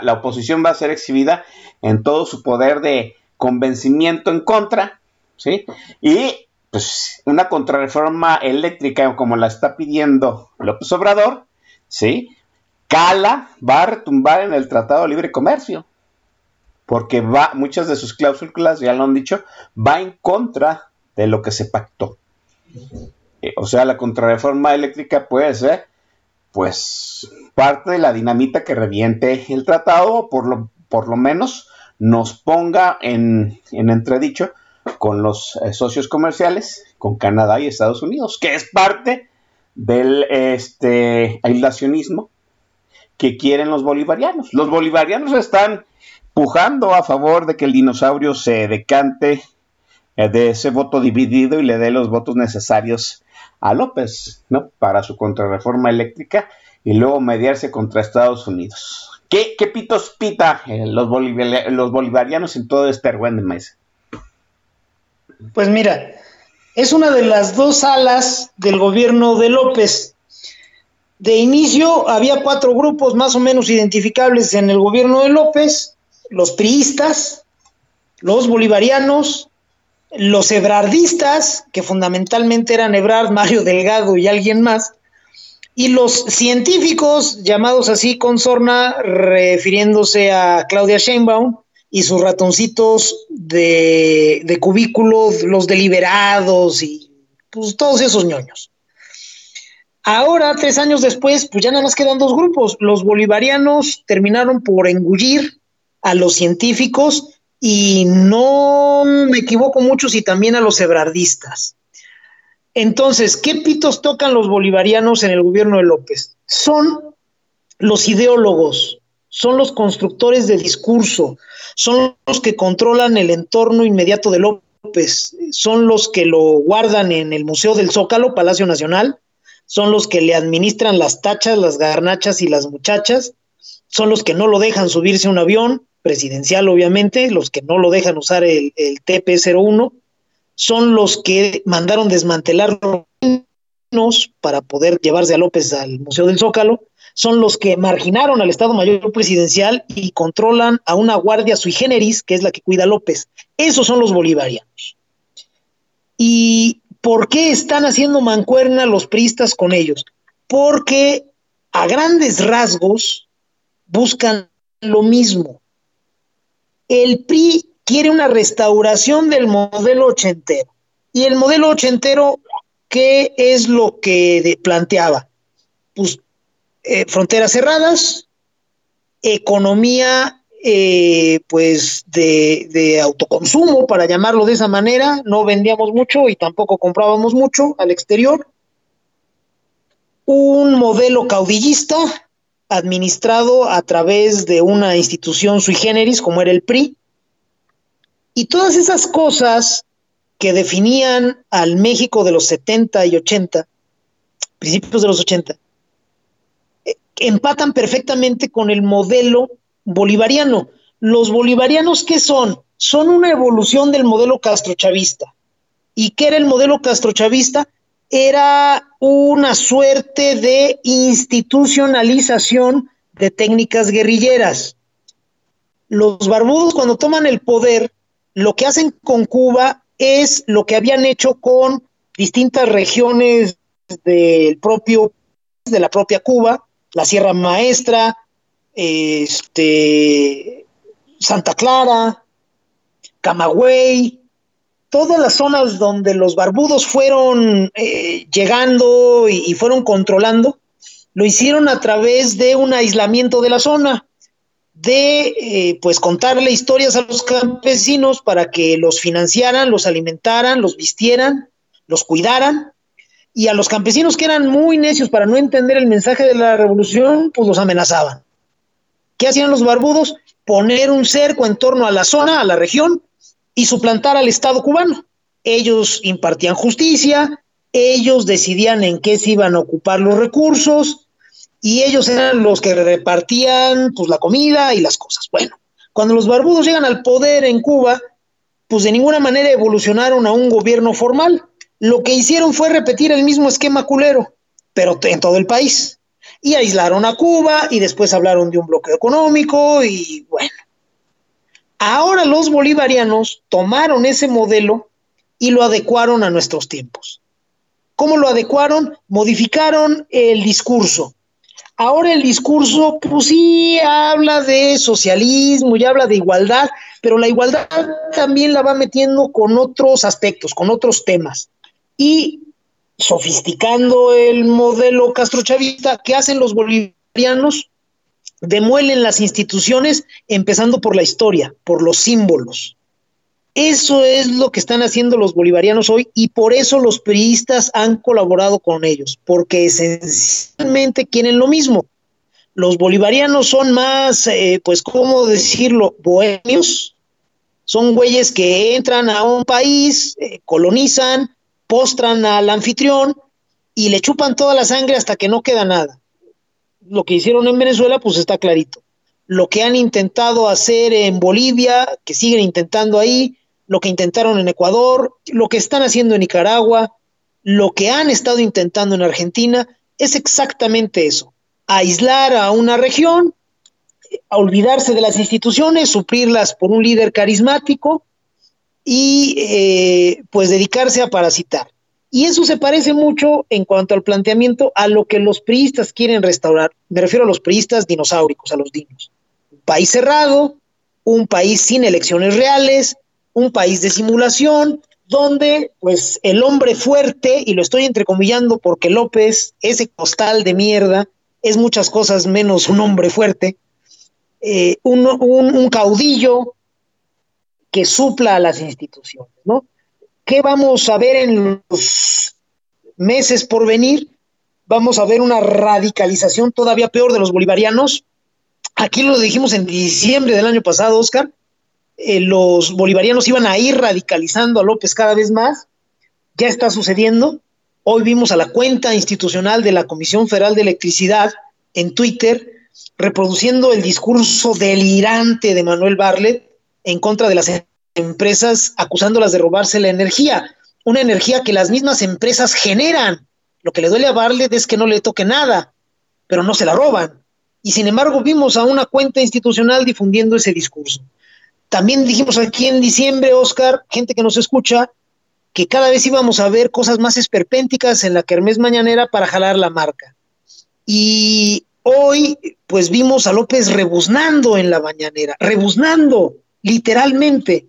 E: la oposición va a ser exhibida en todo su poder de convencimiento en contra, ¿sí? Y pues una contrarreforma eléctrica como la está pidiendo López Obrador, ¿sí? Cala va a retumbar en el Tratado de Libre Comercio, porque va, muchas de sus cláusulas, ya lo han dicho, va en contra de lo que se pactó. Eh, o sea, la contrarreforma eléctrica puede ser, pues, parte de la dinamita que reviente el tratado, por lo, por lo menos nos ponga en, en entredicho con los eh, socios comerciales, con Canadá y Estados Unidos, que es parte del este, aislacionismo que quieren los bolivarianos. Los bolivarianos están pujando a favor de que el dinosaurio se decante eh, de ese voto dividido y le dé los votos necesarios a López, ¿no? Para su contrarreforma eléctrica y luego mediarse contra Estados Unidos. ¿Qué, pitos pita eh, los, bolivarianos en todo este maíz?
F: Pues mira, es una de las dos alas del gobierno de López. De inicio había cuatro grupos más o menos identificables en el gobierno de López, los priistas, los bolivarianos, los ebrardistas, que fundamentalmente eran Ebrard, Mario Delgado y alguien más, y los científicos, llamados así con sorna, refiriéndose a Claudia Sheinbaum, y sus ratoncitos de, de cubículo, los deliberados y pues todos esos ñoños. Ahora, tres años después, pues ya nada más quedan dos grupos. Los bolivarianos terminaron por engullir a los científicos y no me equivoco mucho si también a los ebrardistas. Entonces, ¿qué pitos tocan los bolivarianos en el gobierno de López? Son los ideólogos, son los constructores de discurso, son los que controlan el entorno inmediato de López, son los que lo guardan en el Museo del Zócalo, Palacio Nacional, son los que le administran las tachas, las garnachas y las muchachas, son los que no lo dejan subirse a un avión, presidencial obviamente, los que no lo dejan usar el, el TP-01, son los que mandaron desmantelar los para poder llevarse a López al Museo del Zócalo, son los que marginaron al Estado Mayor Presidencial y controlan a una guardia sui generis, que es la que cuida a López. Esos son los bolivarianos. ¿Y por qué están haciendo mancuerna los priistas con ellos? Porque a grandes rasgos buscan lo mismo. El PRI quiere una restauración del modelo ochentero. Y el modelo ochentero, ¿qué es lo que planteaba? Pues eh, fronteras cerradas, economía eh, pues de, de, autoconsumo, para llamarlo de esa manera, no vendíamos mucho y tampoco comprábamos mucho al exterior, un modelo caudillista administrado a través de una institución sui generis como era el PRI, y todas esas cosas que definían al México de los 70 y 80, principios de los 80, empatan perfectamente con el modelo bolivariano. Los bolivarianos, ¿qué son? Son una evolución del modelo castrochavista. ¿Y qué era el modelo castrochavista? Era una suerte de institucionalización de técnicas guerrilleras. Los barbudos cuando toman el poder, lo que hacen con Cuba es lo que habían hecho con distintas regiones del propio de la propia Cuba, la Sierra Maestra, este, Santa Clara, Camagüey, todas las zonas donde los barbudos fueron eh, llegando y, fueron controlando, lo hicieron a través de un aislamiento de la zona, de eh, pues contarle historias a los campesinos para que los financiaran, los alimentaran, los vistieran, los cuidaran y a los campesinos que eran muy necios para no entender el mensaje de la revolución, pues los amenazaban. ¿Qué hacían los barbudos? Poner un cerco en torno a la zona, a la región, y suplantar al Estado cubano. Ellos impartían justicia, ellos decidían en qué se iban a ocupar los recursos, y ellos eran los que repartían pues la comida y las cosas. Bueno, cuando los barbudos llegan al poder en Cuba, pues de ninguna manera evolucionaron a un gobierno formal lo que hicieron fue repetir el mismo esquema culero, pero en todo el país. Y aislaron a Cuba y después hablaron de un bloqueo económico y bueno. Ahora los bolivarianos tomaron ese modelo y lo adecuaron a nuestros tiempos. ¿Cómo lo adecuaron? Modificaron el discurso. Ahora el discurso, pues sí, habla de socialismo y habla de igualdad, pero la igualdad también la va metiendo con otros aspectos, con otros temas y sofisticando el modelo castrochavista, ¿qué hacen los bolivianos? Demuelen las instituciones, empezando por la historia, por los símbolos. Eso es lo que están haciendo los bolivarianos hoy y por eso los priistas han colaborado con ellos, porque esencialmente quieren lo mismo. Los bolivarianos son más, eh, pues, ¿cómo decirlo?, bohemios. Son güeyes que entran a un país, eh, colonizan, postran al anfitrión y le chupan toda la sangre hasta que no queda nada. Lo que hicieron en Venezuela, pues está clarito. Lo que han intentado hacer en Bolivia, que siguen intentando ahí, lo que intentaron en Ecuador, lo que están haciendo en Nicaragua, lo que han estado intentando en Argentina, es exactamente eso. Aislar a una región, a olvidarse de las instituciones, suplirlas por un líder carismático y eh, pues dedicarse a parasitar. Y eso se parece mucho en cuanto al planteamiento a lo que los priistas quieren restaurar. Me refiero a los priistas dinosauricos, a los dinos. Un país cerrado, un país sin elecciones reales, un país de simulación, donde pues el hombre fuerte, y lo estoy entrecomillando porque López, ese costal de mierda, es muchas cosas menos un hombre fuerte, eh, un, un, un caudillo que supla a las instituciones, ¿no? ¿Qué vamos a ver en los meses por venir? Vamos a ver una radicalización todavía peor de los bolivarianos, Aquí lo dijimos en diciembre del año pasado, Oscar, eh, los bolivarianos iban a ir radicalizando a López cada vez más. Ya está sucediendo. Hoy vimos a la cuenta institucional de la Comisión Federal de Electricidad en Twitter reproduciendo el discurso delirante de Manuel Barlet en contra de las empresas, acusándolas de robarse la energía, una energía que las mismas empresas generan. Lo que le duele a Barlet es que no le toque nada, pero no se la roban. Y sin embargo vimos a una cuenta institucional difundiendo ese discurso. También dijimos aquí en diciembre, Oscar, gente que nos escucha, que cada vez íbamos a ver cosas más esperpénticas en la Kermés Mañanera para jalar la marca. Y hoy, pues vimos a López rebuznando en la mañanera, rebuznando, literalmente.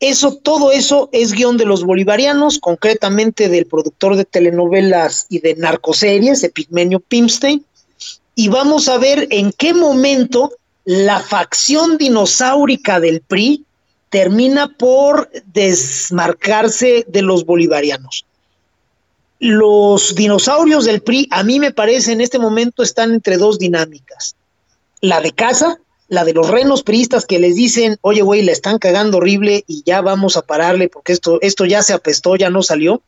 F: Eso, todo eso es guion de los bolivarianos, concretamente del productor de telenovelas y de narcoseries, Epigmenio Pimstein, y vamos a ver en qué momento la facción dinosaurica del PRI termina por desmarcarse de los bolivarianos. Los dinosaurios del PRI, a mí me parece, en este momento están entre dos dinámicas. La de casa, la de los renos priistas que les dicen, oye, güey, la están cagando horrible y ya vamos a pararle porque esto, esto ya se apestó, ya no salió.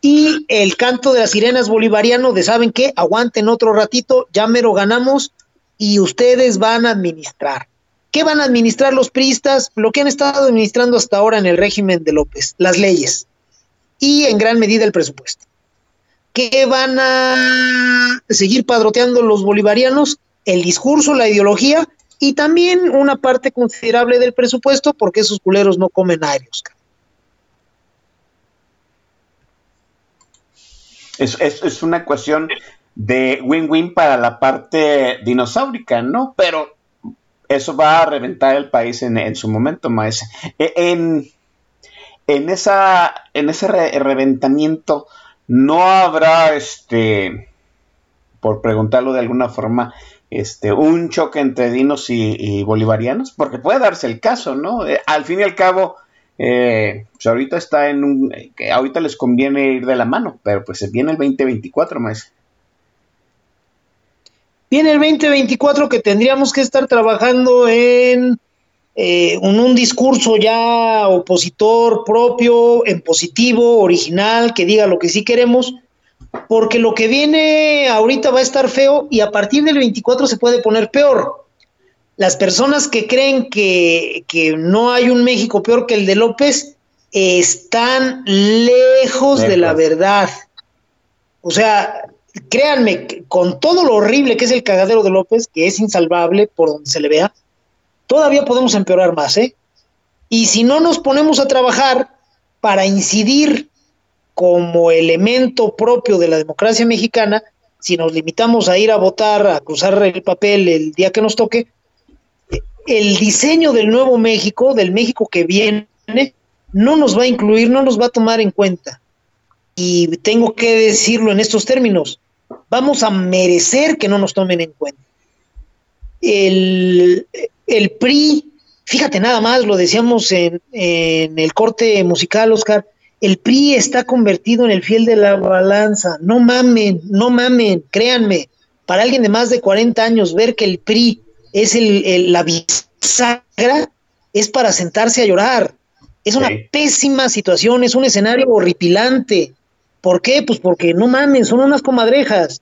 F: Y el canto de las sirenas bolivariano de, ¿saben qué? Aguanten otro ratito, ya mero ganamos y ustedes van a administrar. ¿Qué van a administrar los priistas? Lo que han estado administrando hasta ahora en el régimen de López, las leyes y en gran medida el presupuesto que van a seguir padroteando los bolivarianos, el discurso, la ideología y también una parte considerable del presupuesto porque esos culeros no comen aéreos.
E: Es, es, una cuestión de win-win para la parte dinosaurica, ¿no? Pero eso va a reventar el país en, su momento, maese. E, en, en, esa, en ese reventamiento, no habrá, este, por preguntarlo de alguna forma, este, un choque entre dinos y, bolivarianos, porque puede darse el caso, ¿no? Eh, al fin y al cabo, eh, pues ahorita está en un, que ahorita les conviene ir de la mano, pero pues viene el 2024, más.
F: Viene el 2024 que tendríamos que estar trabajando en eh, un, discurso ya opositor propio, en positivo, original, que diga lo que sí queremos, porque lo que viene ahorita va a estar feo y a partir del 24 se puede poner peor. Las personas que creen que, que no hay un México peor que el de López están lejos de la verdad. O sea, créanme, con todo lo horrible que es el cagadero de López, que es insalvable por donde se le vea, todavía podemos empeorar más, ¿eh? Y si no nos ponemos a trabajar para incidir como elemento propio de la democracia mexicana, si nos limitamos a ir a votar, a cruzar el papel el día que nos toque, el diseño del nuevo México, del México que viene, no nos va a incluir, no nos va a tomar en cuenta. Y tengo que decirlo en estos términos, vamos a merecer que no nos tomen en cuenta. El, el PRI, fíjate nada más, lo decíamos en, el corte musical, Oscar, el PRI está convertido en el fiel de la balanza. No mamen, no mamen, créanme. Para alguien de más de 40 años, ver que el PRI es el, la bisagra es para sentarse a llorar. Es una pésima situación, es un escenario horripilante. ¿Por qué? Pues porque no mamen, son unas comadrejas.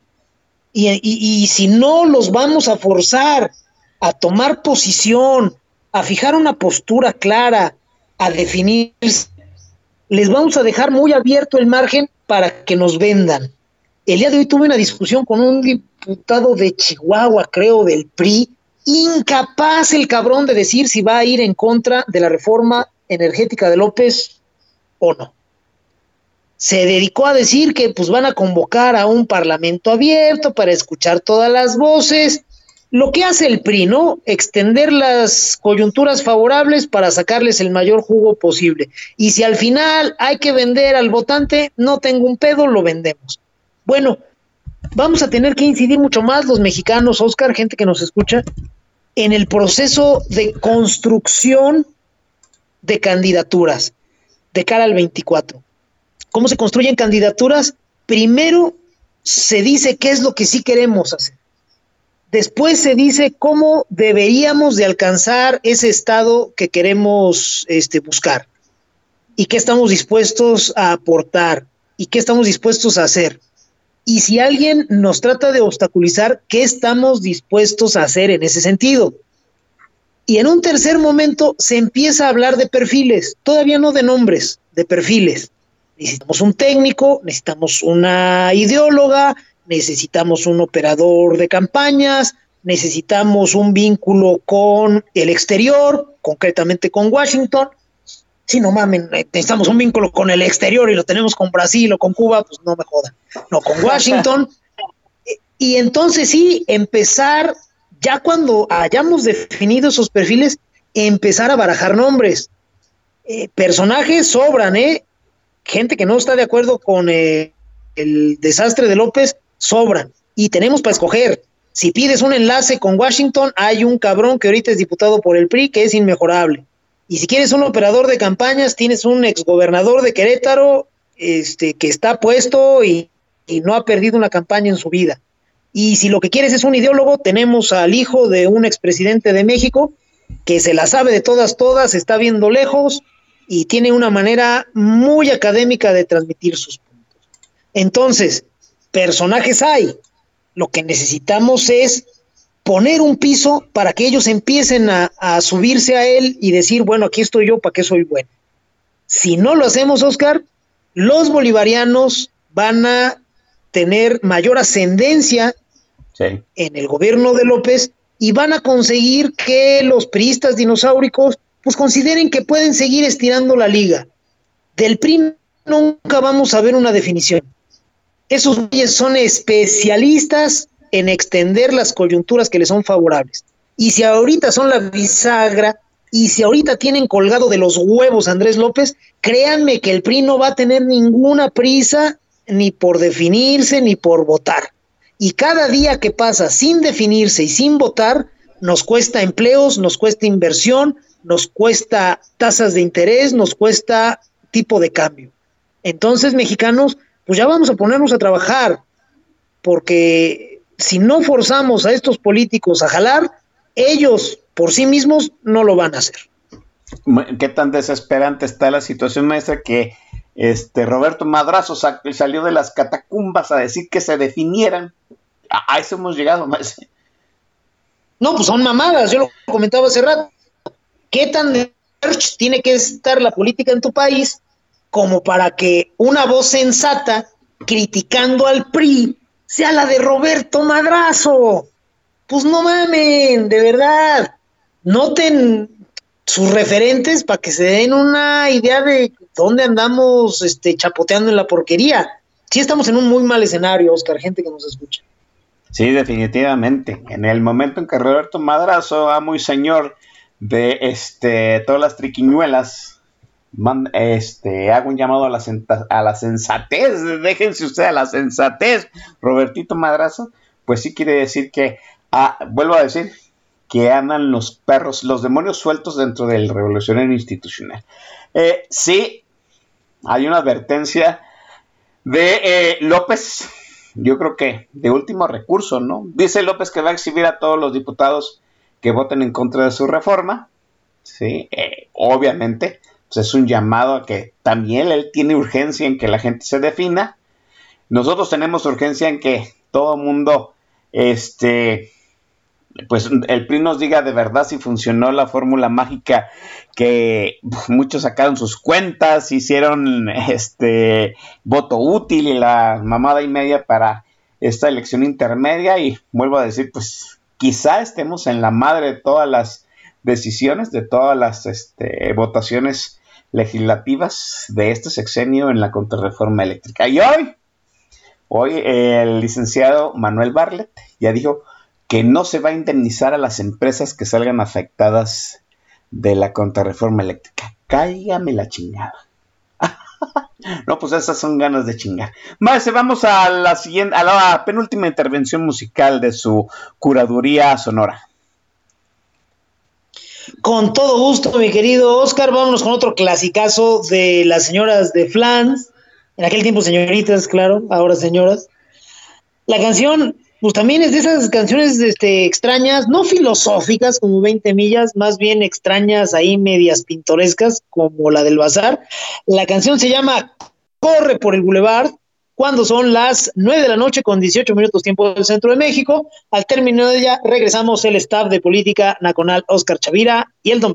F: Y, y, y si no los vamos a forzar a tomar posición, a fijar una postura clara, a definirse, les vamos a dejar muy abierto el margen para que nos vendan. El día de hoy tuve una discusión con un diputado de Chihuahua, creo, del PRI, incapaz el cabrón de decir si va a ir en contra de la reforma energética de López o no. Se dedicó a decir que pues van a convocar a un parlamento abierto para escuchar todas las voces lo que hace el PRI, ¿no? Extender las coyunturas favorables para sacarles el mayor jugo posible. Y si al final hay que vender al votante, no tengo un pedo, lo vendemos. Bueno, vamos a tener que incidir mucho más los mexicanos, Oscar, gente que nos escucha, en el proceso de construcción de candidaturas de cara al 24. ¿Cómo se construyen candidaturas? Primero se dice qué es lo que sí queremos hacer después se dice cómo deberíamos de alcanzar ese estado que queremos este, buscar y qué estamos dispuestos a aportar y qué estamos dispuestos a hacer. Y si alguien nos trata de obstaculizar, ¿qué estamos dispuestos a hacer en ese sentido? Y en un tercer momento se empieza a hablar de perfiles, todavía no de nombres, de perfiles. Necesitamos un técnico, necesitamos una ideóloga, necesitamos un operador de campañas, necesitamos un vínculo con el exterior, concretamente con Washington. Si no mames, necesitamos un vínculo con el exterior y lo tenemos con Brasil o con Cuba, pues no me jodan. No, con Washington. y entonces sí, empezar, ya cuando hayamos definido esos perfiles, empezar a barajar nombres. Eh, personajes sobran, ¿eh? Gente que no está de acuerdo con eh, el desastre de López, sobran. Y tenemos para escoger. Si pides un enlace con Washington, hay un cabrón que ahorita es diputado por el PRI que es inmejorable. Y si quieres un operador de campañas, tienes un exgobernador de Querétaro este, que está puesto y, y no ha perdido una campaña en su vida. Y si lo que quieres es un ideólogo, tenemos al hijo de un expresidente de México que se la sabe de todas, todas, está viendo lejos y tiene una manera muy académica de transmitir sus puntos. Entonces, personajes hay. Lo que necesitamos es poner un piso para que ellos empiecen a, subirse a él y decir, bueno, aquí estoy yo, ¿para qué soy bueno? Si no lo hacemos, Oscar, los bolivarianos van a tener mayor ascendencia en el gobierno de López y van a conseguir que los priistas dinosauricos pues consideren que pueden seguir estirando la liga. Del PRI nunca vamos a ver una definición. Esos son especialistas en extender las coyunturas que les son favorables. Y si ahorita son la bisagra, y si ahorita tienen colgado de los huevos Andrés López, créanme que el PRI no va a tener ninguna prisa ni por definirse ni por votar. Y cada día que pasa sin definirse y sin votar, nos cuesta empleos, nos cuesta inversión, nos cuesta tasas de interés, nos cuesta tipo de cambio. Entonces, mexicanos, pues ya vamos a ponernos a trabajar, porque si no forzamos a estos políticos a jalar, ellos por sí mismos no lo van a hacer.
E: ¿Qué tan desesperante está la situación, maestra, que este Roberto Madrazo salió de las catacumbas a decir que se definieran? A, eso hemos llegado, maestra.
F: No, pues son mamadas, yo lo comentaba hace rato. ¿Qué tan tiene que estar la política en tu país como para que una voz sensata criticando al PRI sea la de Roberto Madrazo. Pues no mamen, de verdad. Noten sus referentes para que se den una idea de dónde andamos este, chapoteando en la porquería. Sí estamos en un muy mal escenario, Oscar, gente que nos escucha.
E: Sí, definitivamente. En el momento en que Roberto Madrazo, amo y señor de este, todas las triquiñuelas, este, hago un llamado a la, a la sensatez, déjense usted a la sensatez, Robertito Madrazo, pues sí quiere decir que, ah, vuelvo a decir, que andan los perros, los demonios sueltos dentro del revolucionario institucional. Eh, sí, hay una advertencia de eh, López, yo creo que de último recurso, ¿no? Dice López que va a exhibir a todos los diputados que voten en contra de su reforma, sí, eh, obviamente, pues es un llamado a que también él tiene urgencia en que la gente se defina. Nosotros tenemos urgencia en que todo el mundo, este, pues el PRI nos diga de verdad si funcionó la fórmula mágica que muchos sacaron sus cuentas, hicieron este voto útil y la mamada y media para esta elección intermedia y vuelvo a decir, pues quizá estemos en la madre de todas las decisiones, de todas las este, votaciones legislativas de este sexenio en la contrarreforma eléctrica. Y hoy, hoy el licenciado Manuel Barlet ya dijo que no se va a indemnizar a las empresas que salgan afectadas de la contrarreforma eléctrica. Cáigame la chingada. no, pues esas son ganas de chingar. Más, vamos a la siguiente, a la penúltima intervención musical de su curaduría sonora.
F: Con todo gusto, mi querido Oscar, vámonos con otro clasicazo de las señoras de Flans. En aquel tiempo señoritas, claro, ahora señoras. La canción
G: pues también es de esas canciones este, extrañas, no filosóficas como 20 millas, más bien extrañas ahí medias pintorescas como la del bazar. La canción se llama Corre por el Boulevard, cuando son las 9 de la noche con 18 minutos tiempo del centro de México. Al término de ella regresamos el staff de política nacional Oscar Chavira y el Don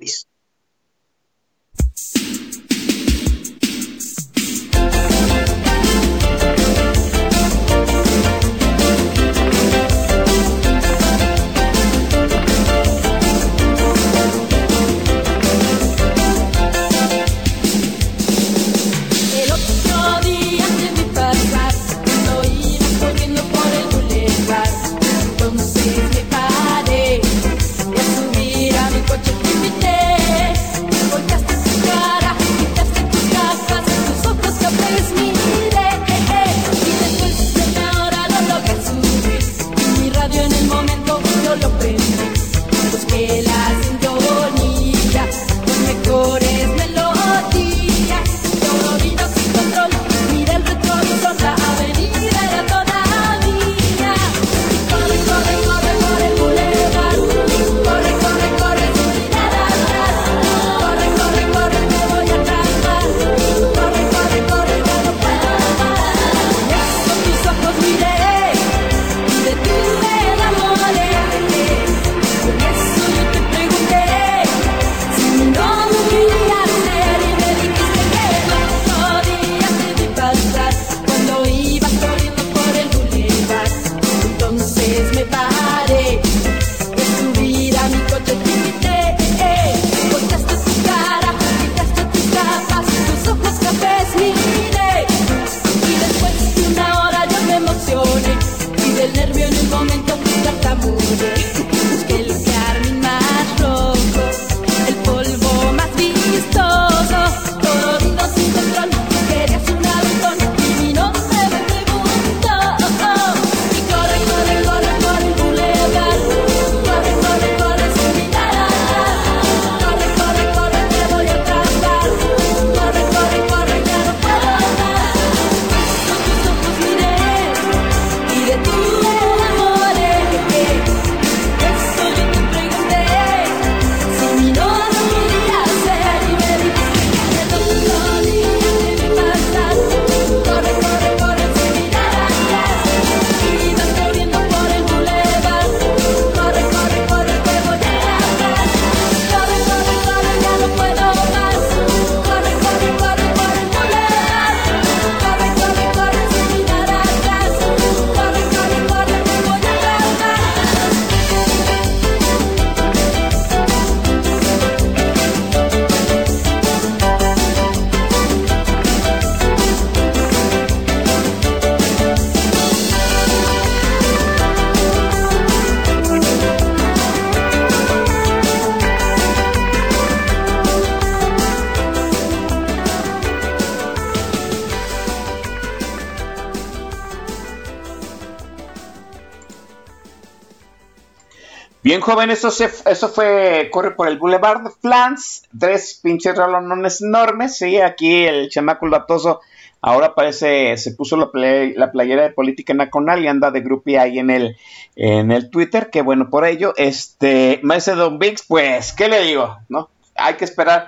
G: Bis.
E: joven, eso, se, eso fue, corre por el Boulevard de Flans, tres pinches rolonones enormes, sí, aquí el chamaco latoso ahora parece, se puso la, la, playera de política nacional y anda de grupi ahí en el, en el Twitter, que bueno, por ello, este, Don Biggs, pues, ¿qué le digo? ¿No? Hay que esperar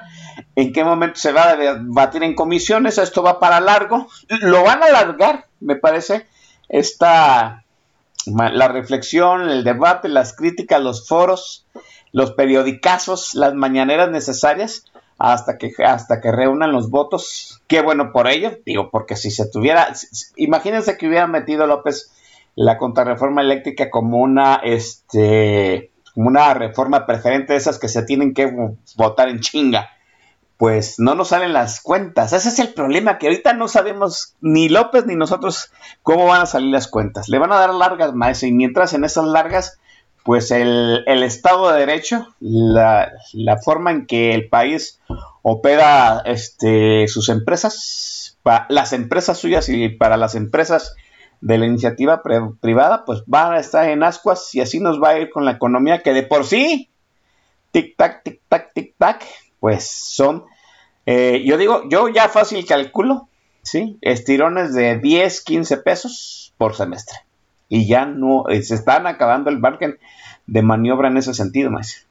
E: en qué momento se va a debatir en comisiones, esto va para largo, lo van a alargar, me parece, esta la reflexión, el debate, las críticas, los foros, los periodicazos, las mañaneras necesarias hasta que hasta que reúnan los votos. Qué bueno por ello, digo, porque si se tuviera, imagínense que hubiera metido López la contrarreforma eléctrica como una este como una reforma preferente de esas que se tienen que votar en chinga pues no nos salen las cuentas. Ese es el problema, que ahorita no sabemos ni López ni nosotros cómo van a salir las cuentas. Le van a dar largas, más y mientras en esas largas, pues el, Estado de Derecho, la, forma en que el país opera este, sus empresas, las empresas suyas y para las empresas de la iniciativa privada, pues van a estar en ascuas y así nos va a ir con la economía que de por sí, tic-tac, tic-tac, tic-tac, pues son, eh, yo digo, yo ya fácil calculo, ¿sí? Estirones de 10, 15 pesos por semestre. y ya no, eh, se están acabando el margen de maniobra en ese sentido, más.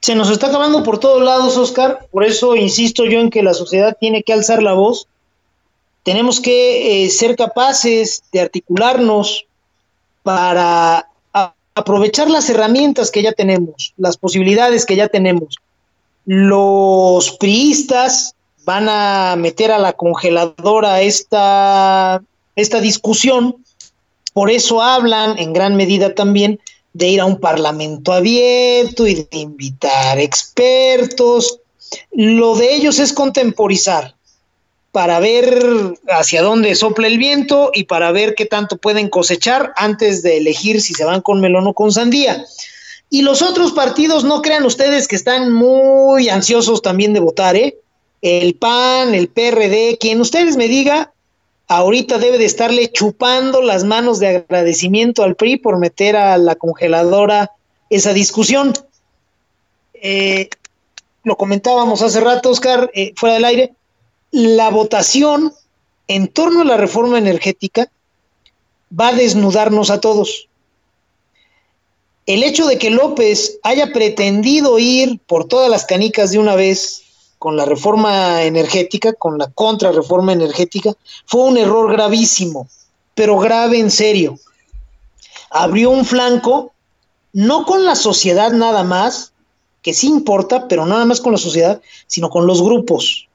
F: Se nos está acabando por todos lados, Oscar, por eso insisto yo en que la sociedad tiene que alzar la voz, tenemos que eh, ser capaces de articularnos para aprovechar las herramientas que ya tenemos, las posibilidades que ya tenemos. Los priistas van a meter a la congeladora esta, esta discusión, por eso hablan en gran medida también de ir a un parlamento abierto y de invitar expertos. Lo de ellos es contemporizar para ver hacia dónde sopla el viento y para ver qué tanto pueden cosechar antes de elegir si se van con melón o con sandía. Y los otros partidos, no crean ustedes que están muy ansiosos también de votar, ¿eh? El PAN, el PRD, quien ustedes me diga, ahorita debe de estarle chupando las manos de agradecimiento al PRI por meter a la congeladora esa discusión. Eh, lo comentábamos hace rato, Oscar, eh, fuera del aire, la votación en torno a la reforma energética va a desnudarnos a todos. El hecho de que López haya pretendido ir por todas las canicas de una vez con la reforma energética, con la contrarreforma energética, fue un error gravísimo, pero grave en serio. Abrió un flanco, no con la sociedad nada más, que sí importa, pero nada más con la sociedad, sino con los grupos.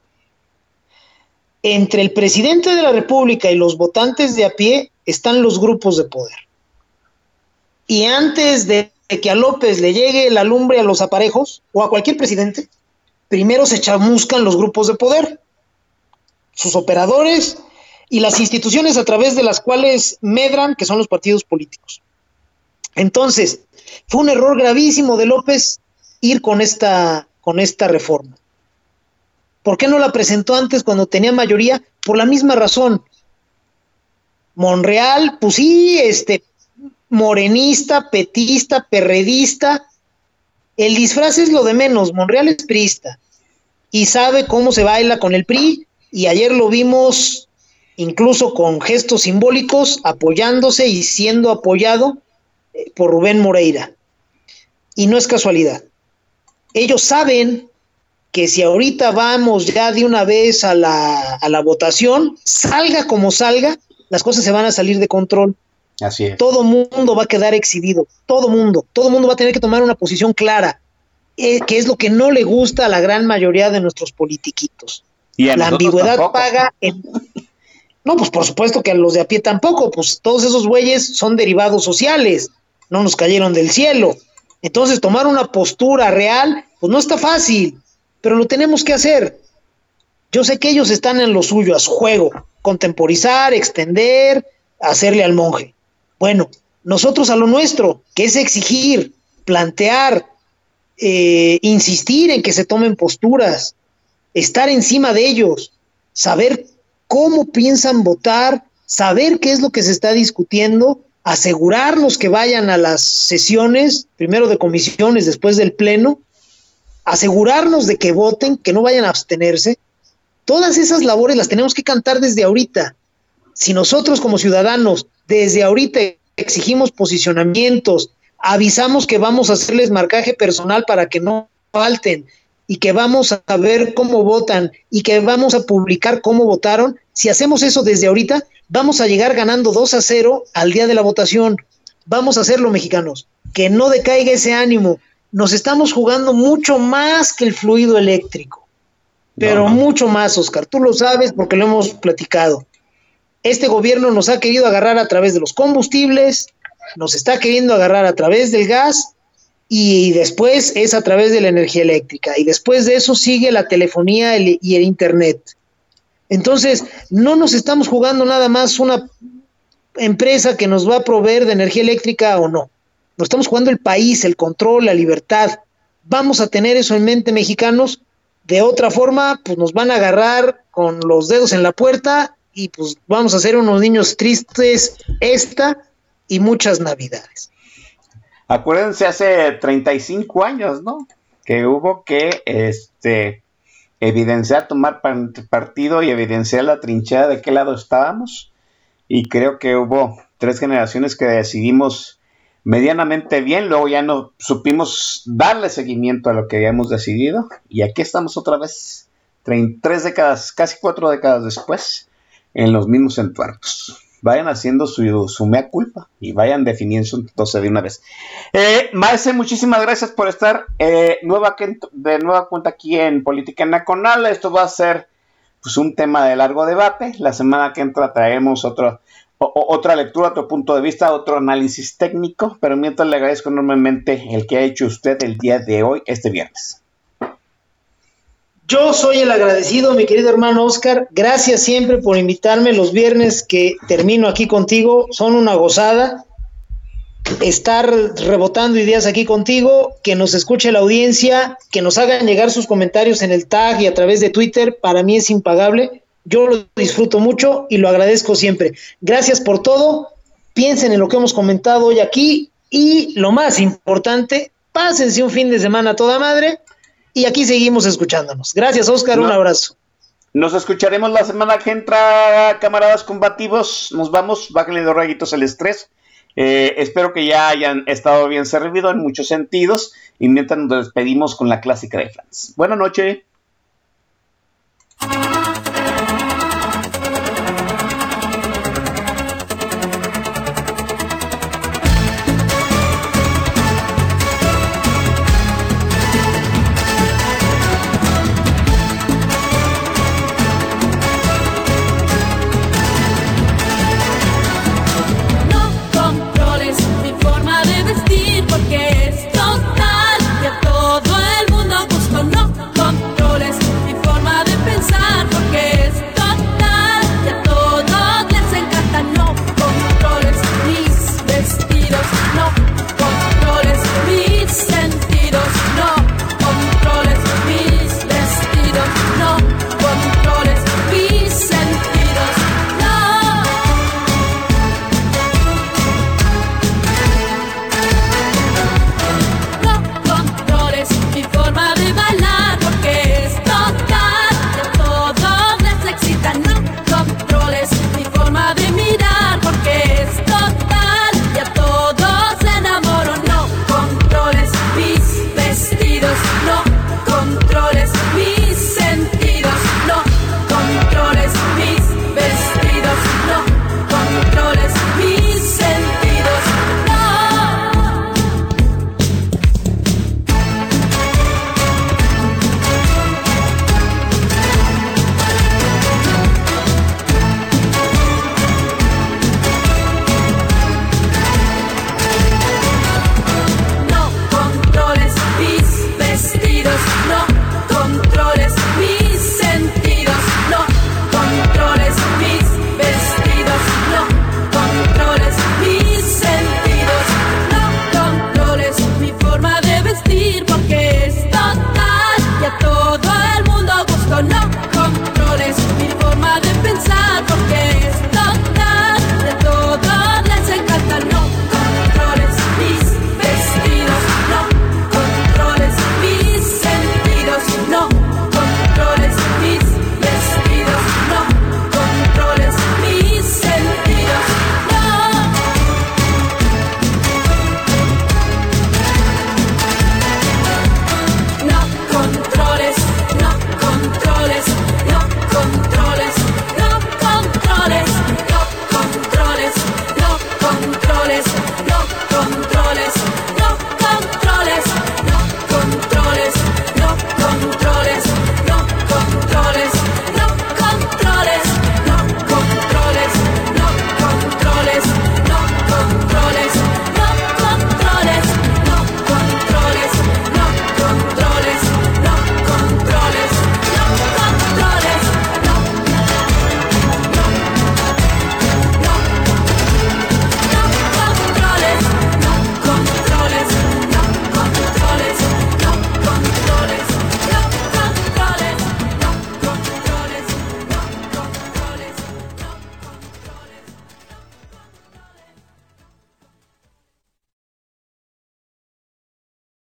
F: Entre el presidente de la República y los votantes de a pie están los grupos de poder. Y antes de que a López le llegue la lumbre a los aparejos, o a cualquier presidente, primero se chamuscan los grupos de poder, sus operadores y las instituciones a través de las cuales medran, que son los partidos políticos. Entonces, fue un error gravísimo de López ir con esta, con esta reforma. ¿Por qué no la presentó antes cuando tenía mayoría? Por la misma razón. Monreal, pues sí, este, morenista, petista, perredista, el disfraz es lo de menos. Monreal es priista y sabe cómo se baila con el PRI. Y ayer lo vimos incluso con gestos simbólicos, apoyándose y siendo apoyado eh, por Rubén Moreira. Y no es casualidad. Ellos saben que si ahorita vamos ya de una vez a la, a la votación, salga como salga, las cosas se van a salir de control.
E: Así es.
F: Todo mundo va a quedar exhibido, todo mundo, todo mundo va a tener que tomar una posición clara, eh, que es lo que no le gusta a la gran mayoría de nuestros politiquitos.
E: Y a
F: la ambigüedad
E: tampoco.
F: paga en... No, pues por supuesto que a los de a pie tampoco, pues todos esos güeyes son derivados sociales, no nos cayeron del cielo. Entonces tomar una postura real, pues no está fácil, pero lo tenemos que hacer. Yo sé que ellos están en lo suyo, a su juego, contemporizar, extender, hacerle al monje. Bueno, nosotros a lo nuestro, que es exigir, plantear, eh, insistir en que se tomen posturas, estar encima de ellos, saber cómo piensan votar, saber qué es lo que se está discutiendo, asegurarnos que vayan a las sesiones, primero de comisiones, después del pleno, asegurarnos de que voten, que no vayan a abstenerse. Todas esas labores las tenemos que cantar desde ahorita. Si nosotros como ciudadanos desde ahorita exigimos posicionamientos, avisamos que vamos a hacerles marcaje personal para que no falten y que vamos a ver cómo votan y que vamos a publicar cómo votaron, si hacemos eso desde ahorita, vamos a llegar ganando 2 a 0 al día de la votación. Vamos a hacerlo, mexicanos. Que no decaiga ese ánimo. Nos estamos jugando mucho más que el fluido eléctrico. Pero
E: No, no.
F: mucho más, Oscar. Tú lo sabes porque lo hemos platicado. Este gobierno nos ha querido agarrar a través de los combustibles, nos está queriendo agarrar a través del gas y después es a través de la energía eléctrica. Y después de eso sigue la telefonía el- y el Internet. Entonces, no nos estamos jugando nada más una empresa que nos va a proveer de energía eléctrica o no. Nos estamos jugando el país, el control, la libertad. Vamos a tener eso en mente, mexicanos. De otra forma, pues nos van a agarrar con los dedos en la puerta y pues vamos a ser unos niños tristes esta y muchas navidades.
E: Acuérdense hace 35 años, ¿no? Que hubo que este evidenciar, tomar par- partido y evidenciar la trinchera de qué lado estábamos. Y creo que hubo
G: tres generaciones que decidimos medianamente bien, luego ya no supimos darle seguimiento a lo que habíamos decidido y aquí estamos otra vez, tres décadas, casi cuatro décadas después, en los mismos entuertos. Vayan haciendo su, su mea culpa y vayan definiendo entonces de una vez. Eh, Maese, muchísimas gracias por estar eh, nueva, de nueva cuenta aquí en Política Nacional. Esto va a ser pues, un tema de largo debate. La semana que entra traemos otro, otra lectura, otro punto de vista, otro análisis técnico, pero mientras le agradezco enormemente el que ha hecho usted el día de hoy, este viernes.
F: Yo soy el agradecido, mi querido hermano Oscar. Gracias siempre por invitarme los viernes que termino aquí contigo. Son una gozada estar rebotando ideas aquí contigo, que nos escuche la audiencia, que nos hagan llegar sus comentarios en el tag y a través de Twitter. Para mí es impagable. Yo lo disfruto mucho y lo agradezco siempre. Gracias por todo. Piensen en lo que hemos comentado hoy aquí y lo más importante, pásense un fin de semana toda madre y aquí seguimos escuchándonos. Gracias, Oscar. un abrazo.
G: Nos escucharemos la semana que entra, camaradas combativos. Nos vamos, bájenle dos rayitos el estrés. Eh, espero que ya hayan estado bien servido en muchos sentidos. Y mientras nos despedimos con la clásica de Franz. Buenas noches.